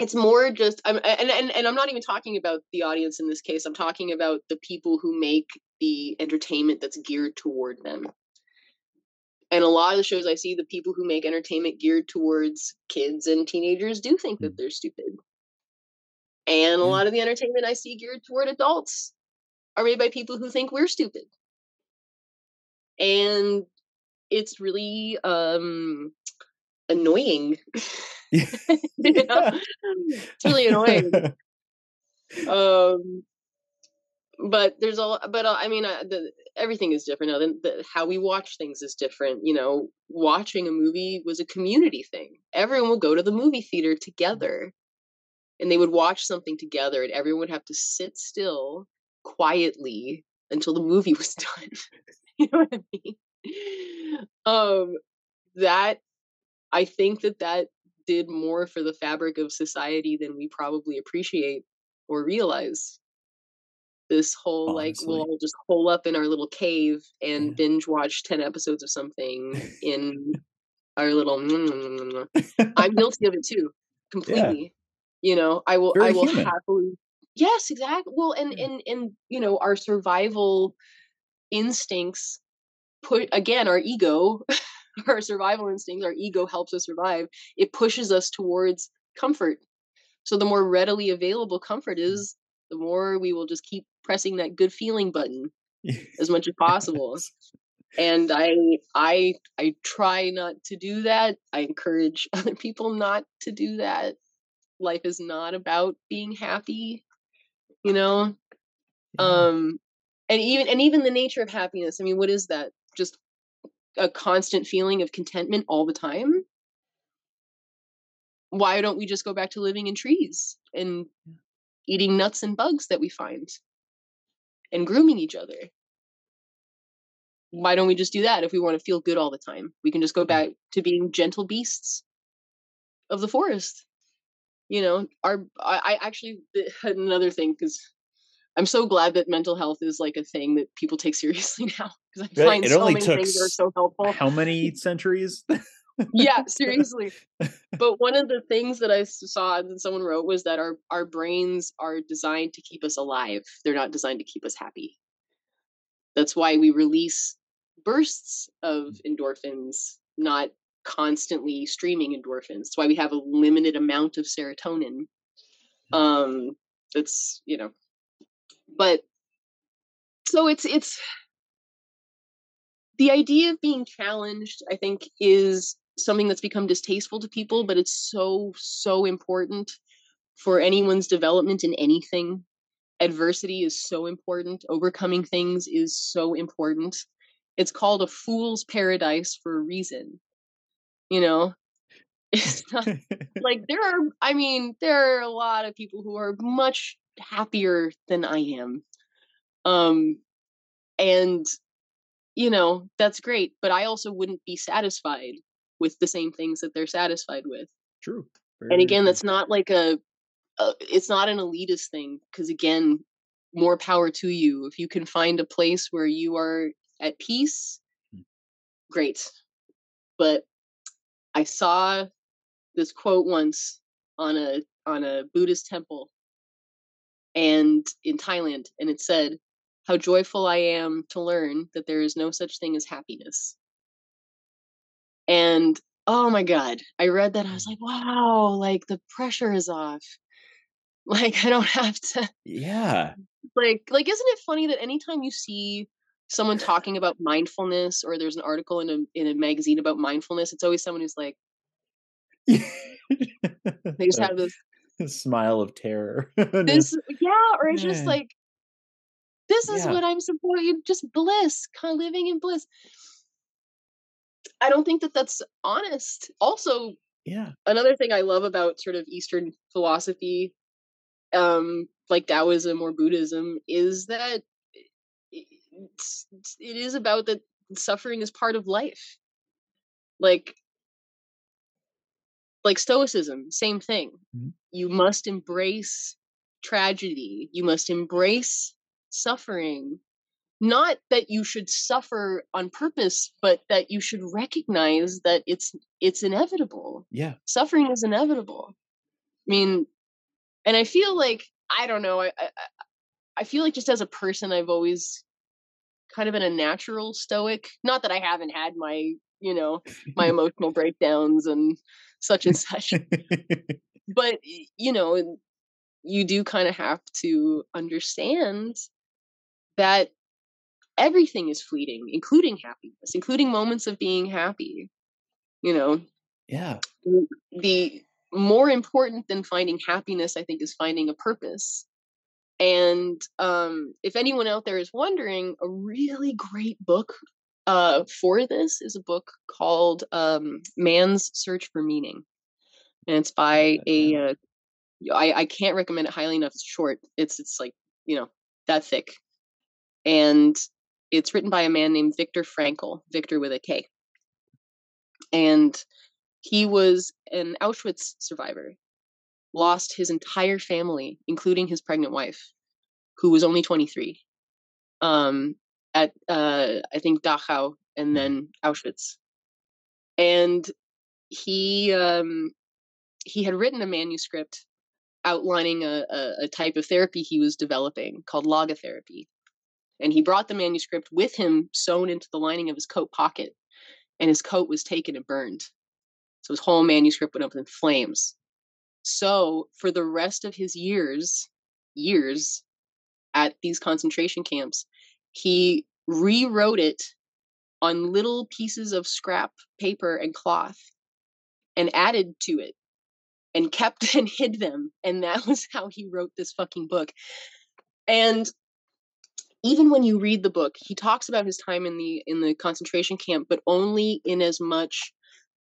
C: it's more just I'm, and, and and i'm not even talking about the audience in this case i'm talking about the people who make the entertainment that's geared toward them. And a lot of the shows i see the people who make entertainment geared towards kids and teenagers do think that
B: Mm.
C: they're stupid. And a lot of the entertainment i see geared toward adults are made by people who think we're stupid. And it's really um annoying [laughs] you know? [laughs] it's really annoying. [laughs] Um but there's a but uh, i mean uh, the, everything is different now the, the, how we watch things is different you know? Watching a movie was a community thing. Everyone would go to the movie theater together and they would watch something together and everyone would have to sit still quietly until the movie [laughs] was done. You know what i mean? Um that i think that that did more for the fabric of society than we probably appreciate or realize this whole like we'll all just hole up in our little cave and
B: Yeah.
C: binge watch 10 episodes of something in [laughs] our little mm, mm, mm, i'm [laughs] guilty of it too completely you know? I will i will
B: human.
C: happily yes exactly well and
B: Yeah.
C: and and you know our survival instincts put again our ego [laughs] our survival instincts our ego helps us survive. It pushes us towards comfort. So the more readily available comfort is the more we will just keep pressing that good feeling button as much as [laughs] possible. And i i i try not to do that. I encourage [laughs] other people not to do that. Life is not about being happy you know?
B: Yeah.
C: um and even and even the nature of happiness i mean what is that? Just a constant feeling of contentment all the time? Why don't we just go back to living in trees and eating nuts and bugs that we find and grooming each other. Why don't we just do that if we want to feel good all the time? We can just go mm. back to being gentle beasts of the forest. You know our i, I actually [laughs] another thing because i'm so glad that mental health is like a thing that people take [laughs] seriously now because i
B: Right,
C: find
B: it
C: so
B: only
C: many
B: took
C: things are so helpful.
B: How many centuries? [laughs]
C: yeah [laughs] seriously. But one of the things that I saw that someone wrote was that our our brains are designed to keep us alive. They're not designed to keep us happy. That's why we release bursts of endorphins not constantly streaming endorphins. That's why we have a limited amount of serotonin. Um that's you know but so it's it's the idea of being challenged i think is something that's become distasteful to people but it's so so important for anyone's development in anything. Adversity is so important. Overcoming things is so important. It's called a fool's paradise for a reason you know? [laughs] It's [laughs] not like there are i mean there are a lot of people who are much happier than i am. Um and you know that's great but i also wouldn't be satisfied with the same things that they're satisfied with
B: True. Very,
C: and again that's not like a, a it's not an elitist thing because again more power to you if you can find a place where you are at peace
B: Mm.
C: great but i saw this quote once on a on a buddhist temple and in thailand and it said how joyful i am to learn that there is no such thing as happiness and oh my god i read that i mm. was like wow like the pressure is off [laughs] like i don't have to
B: Yeah.
C: like like isn't it funny that anytime you see someone talking about mindfulness or there's an article in a in a magazine about mindfulness it's always someone who's like [laughs] they just have this
B: smile of terror. [laughs]
C: this yeah or it's just like This is
B: Yeah.
C: what I'm supporting. Just bliss, kind of living in bliss. I don't think that that's honest. Also,
B: Yeah.
C: another thing I love about sort of Eastern philosophy, um, like Taoism or Buddhism, is that it's, it's- about that suffering is part of life. Like, like Stoicism, same thing.
B: Mhm.
C: You must embrace tragedy. You must embrace suffering. Not that you should suffer on purpose, but that you should recognize that it's it's inevitable
B: Yeah.
C: suffering is inevitable. I mean, and I feel like I don't know. I I, I- feel like just as a person, I've always kind of been a natural stoic. Not that I haven't had my you know my [laughs] emotional breakdowns and such and such, [laughs] but you know, you do kind of have to understand that everything is fleeting, including happiness, including moments of being happy. You know,
B: yeah.
C: the more important than finding happiness i think is finding a purpose. And um, if anyone out there is wondering a really great book uh, for this is a book called um, man's search for meaning. And it's by a uh, I, I can't recommend it highly enough. It's short. It's it's like you know that thick. And it's written by a man named viktor frankl victor with a k and he was an Auschwitz survivor, lost his entire family, including his pregnant wife, who was only 23, um, at uh, I think Dachau and then Auschwitz. And he um, he had written a manuscript outlining a, a, a type of therapy he was developing called logotherapy. And he brought the manuscript with him sewn into the lining of his coat pocket, and his coat was taken and burned. So his whole manuscript went up in flames. So for the rest of his years, years at these concentration camps, he rewrote it on little pieces of scrap paper and cloth and added to it and kept [laughs] and hid them. And that was how he wrote this fucking book. And even when you read the book, he talks about his time in the in the concentration camp, but only in as much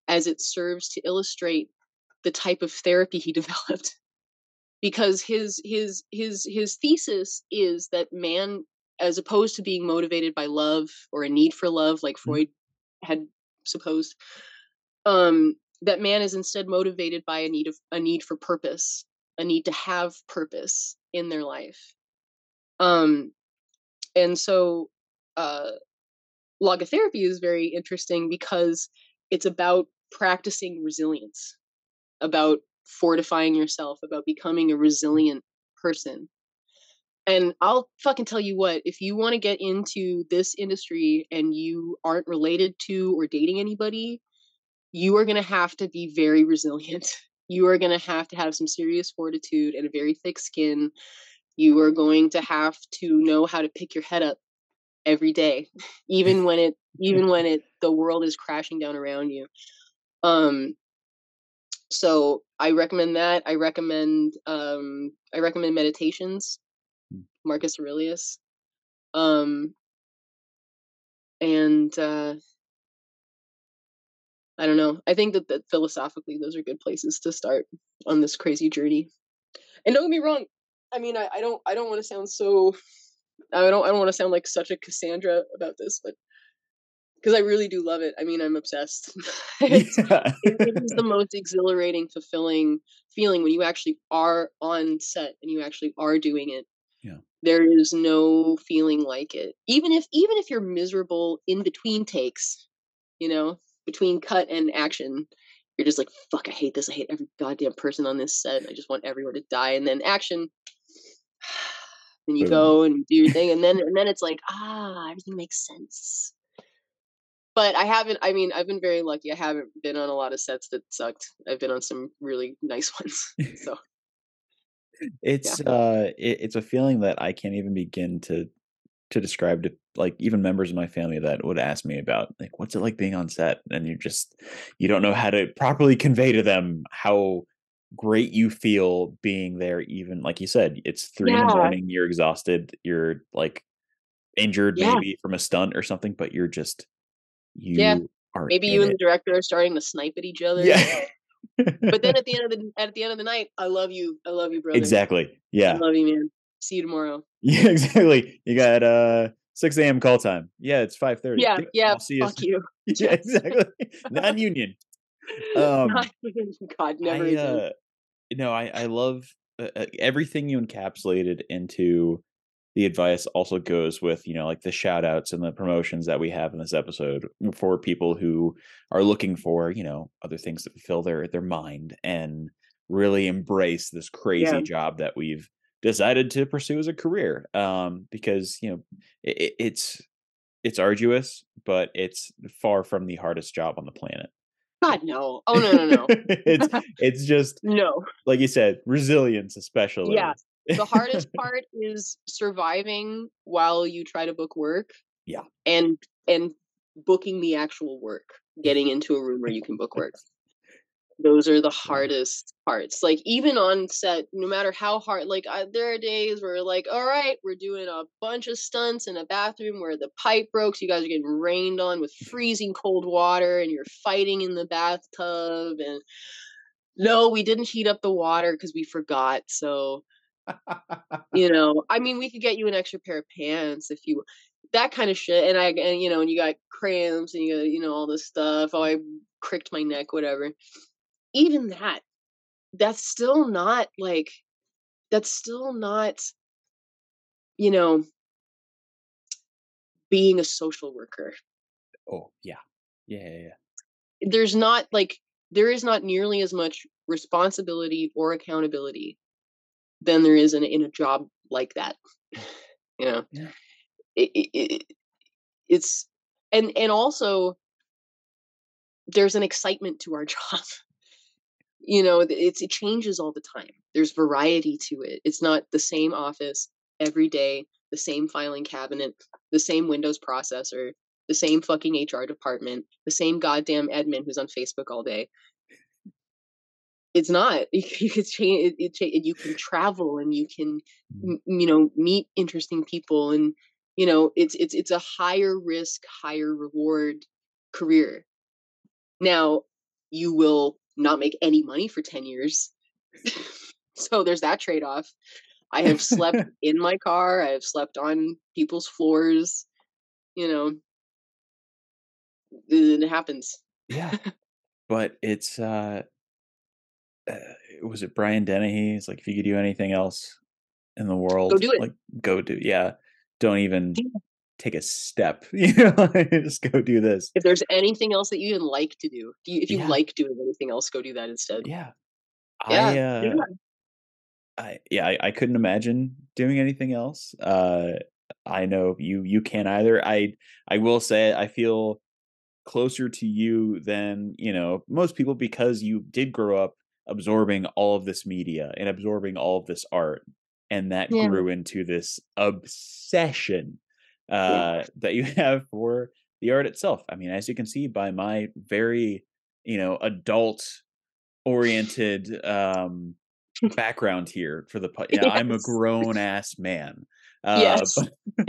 C: as it serves to illustrate the type of therapy he [laughs] developed. Because his his his his thesis is that man as opposed to being motivated by love or a need for love like freud had supposed um that man is instead motivated by a need of a need for purpose a need to have purpose in their life. Um and so uh logotherapy is very interesting because it's about practicing resilience about fortifying yourself about becoming a resilient person. And i'll fucking tell you what if you want to get into this industry and you aren't related to or dating anybody you are going to have to be very resilient. [laughs] You are going to have to have some serious fortitude and a very thick skin you are going to have to know how to pick your head up every day [laughs] even when it even when it the world is crashing down around you. Um so i recommend that. I recommend um i recommend meditations
B: Mm.
C: marcus aurelius. Um and uh i don't know. I think that, that philosophically those are good places to start on this crazy journey. And don't get me wrong i mean i, I don't i don't want to sound so i don't i don't want to sound like such a cassandra about this but because i really do love it. I mean i'm obsessed. [laughs] It's, [laughs]
B: yeah.
C: it, it is the most exhilarating fulfilling feeling when you actually are on set and you actually are doing it.
B: Yeah.
C: there is no feeling like it. Even if even if you're miserable in between takes you know between cut and action you're just like fuck i hate this. I hate every goddamn person on this set. I just want everyone to die. And then action [sighs] and you go and do your thing and then and then it's like ah everything makes sense but I haven't. I mean, I've been very lucky. I haven't been on a lot of sets that sucked. I've been on some really nice [laughs] ones. [laughs] So
B: it's uh it, it's a feeling that i can't even begin to to describe to like even members of my family that would ask me about like what's it like being on set and you just you don't know how to properly convey to them how great you feel being there even like you said it's three in the morning you're exhausted you're like injured
C: Yeah.
B: maybe from a stunt or something, but you're just you
C: Yeah.
B: are
C: Maybe you and the director are starting to snipe at each other.
B: yeah.
C: But then at the end of [laughs] the at the end of the night, I love you. I love you, brother.
B: exactly. yeah I
C: love you, man. See you tomorrow. [laughs]
B: Yeah, exactly. You got uh 6 a.m. call time. Yeah, it's 5:30.
C: Yeah, yeah.
B: I'll see you.
C: Fuck you. [laughs]
B: Yeah, exactly. Non-union. Um,
C: God, never
B: I,
C: again.
B: Uh, no, I I love uh, uh, everything you encapsulated into the advice. Also goes with you know like the shout outs and the promotions that we have in this episode for people who are looking for you know other things that fill their their mind and really embrace this crazy
C: Yeah.
B: job that we've decided to pursue as a career. Um, because you know it, it's it's arduous, but it's far from the hardest job on the planet.
C: God, no. Oh no, no, no, [laughs]
B: it's [laughs] it's just
C: no.
B: like you said, resilience especially.
C: Yeah. The hardest [laughs] part is surviving while you try to book work.
B: Yeah.
C: And and booking the actual work, getting into a room where you can book work. Those are the mm-hmm. hardest parts. Like even on set, no matter how hard, like I, there are days where like, all right, we're doing a bunch of stunts in a bathroom where the pipe broke, so you guys are getting rained on with [laughs] freezing cold water, and you're fighting in the bathtub. And no, we didn't heat up the water because we forgot. So you [laughs] know i mean we could get you an extra pair of pants if you that kind of shit and i and you know and you got cramps and you got you know all this stuff oh i cricked my neck whatever even that that's still not like that's still not you know being a social worker
B: oh yeah. Yeah, yeah, yeah.
C: there's not like there is not nearly as much responsibility or accountability than there is in, a- in a job like that [laughs] you know
B: Yeah.
C: it, it, it, it's and and also there's an excitement to our [laughs] job you know it's it changes all the time. There's variety to it. It's not the same office every day the same filing cabinet the same windows processor the same fucking hr department the same goddamn admin who's on facebook all day. It's not. [laughs] You, can change it, it, you can travel and you can
B: Mhm.
C: m- you know meet interesting people and you know it's it's it's a higher risk higher reward career. Now you will not make any money for 10 years [laughs] so there's that trade-off i have slept [laughs] in my car i have slept on people's floors you know it happens
B: Yeah. [laughs] but it's uh, uh was it Brian Dennehy? It's like if you could do anything else in the world,
C: do it.
B: like go do yeah. Don't even. Take a step. [laughs] You know, just go do this.
C: if there's anything else that you even like to do if you, if you
B: Yeah.
C: like doing anything else go do that instead
B: Yeah.
C: Yeah,
B: I uh
C: yeah.
B: I yeah, I, I couldn't imagine doing anything else. Uh I know you you can't either. I I will say I feel closer to you than, you know, most people because you did grow up absorbing all of this media and absorbing all of this art and that
C: Yeah.
B: grew into this obsession uh that you [laughs] have for the art itself. I mean, as you can see by my very, you know, adult oriented um [laughs] background here for the po- yeah, I'm a grown ass man. Uh,
C: Yes. [laughs]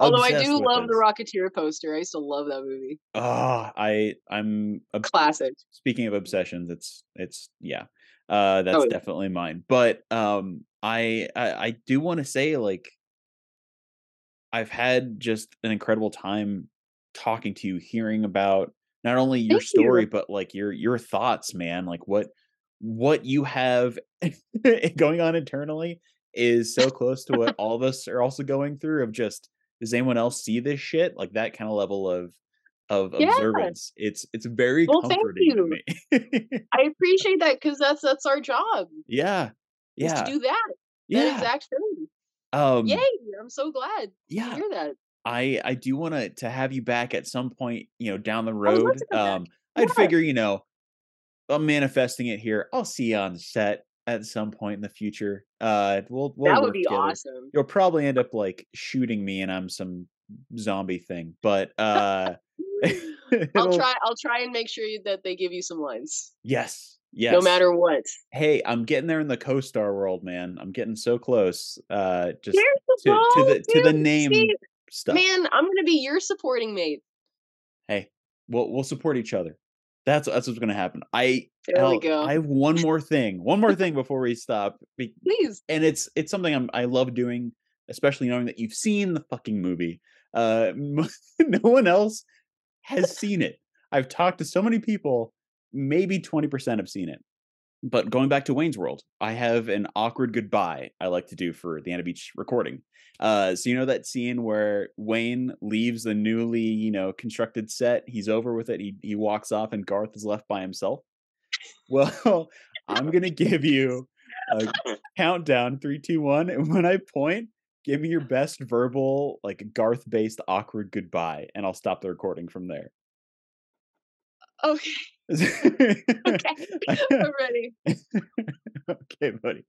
C: although i do love the rocketeer poster i still love that movie
B: Ah, I I'm a
C: classic
B: speaking of obsessions, it's it's yeah. Uh that's
C: Oh, yeah.
B: definitely mine. But um I I, I do want to say like I've had just an incredible time talking to you, hearing about not only your
C: Thank you.
B: story but like your your thoughts, man. Like what what you have [laughs] going on internally is so close to what [laughs] all of us are also going through of just does anyone else see this shit? Like that kind of level of of
C: Yeah.
B: observance. It's it's very
C: Well, thank
B: comforting to
C: you.
B: me. [laughs]
C: i appreciate that because that's that's our job
B: yeah. Yeah.
C: to do that that
B: yeah.
C: exact thing
B: Um
C: yay i'm so glad to
B: yeah.
C: hear that
B: I I do want to to have you back at some point, you know, down the road. Um I'd
C: Yeah.
B: figure, you know, I'm manifesting it here. I'll see you on set at some point in the future. Uh we'll we'll
C: that would be
B: together.
C: awesome
B: You'll probably end up like shooting me and I'm some zombie thing. But [laughs] uh [laughs]
C: i'll try i'll try and make sure that they give you some lines
B: Yes. Yes.
C: no matter what
B: Hey, I'm getting there in the co-star world, man. I'm getting so close. Uh just
C: the
B: to, to
C: ball,
B: the to the name stuff.
C: Man, I'm gonna be your supporting mate.
B: Hey, we'll we'll support each other. That's that's what's gonna happen. I
C: There we go.
B: I have one [laughs] more thing. One more thing before we stop. be-
C: Please.
B: and it's it's something I'm I love doing, especially knowing that you've seen the fucking movie. Uh, [laughs] no one else has seen it. I've talked to so many people, maybe twenty percent have seen it. But going back to Wayne's World, I have an awkward goodbye I like to do for the Anna Beach recording. Uh, so you know that scene where Wayne leaves the newly, you know, constructed set. He's over with it. He he walks off, and Garth is left by himself. [laughs] Well, I'm gonna give you a countdown three, two, one, and when I point, give me your best verbal, like Garth-based awkward goodbye, and I'll stop the recording from there.
C: Okay. Okay. [laughs] [laughs] I'm ready.
B: okay, buddy.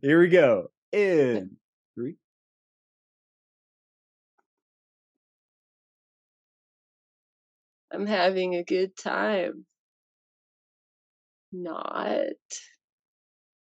B: Here we go. In three.
C: I'm having a good time. Not.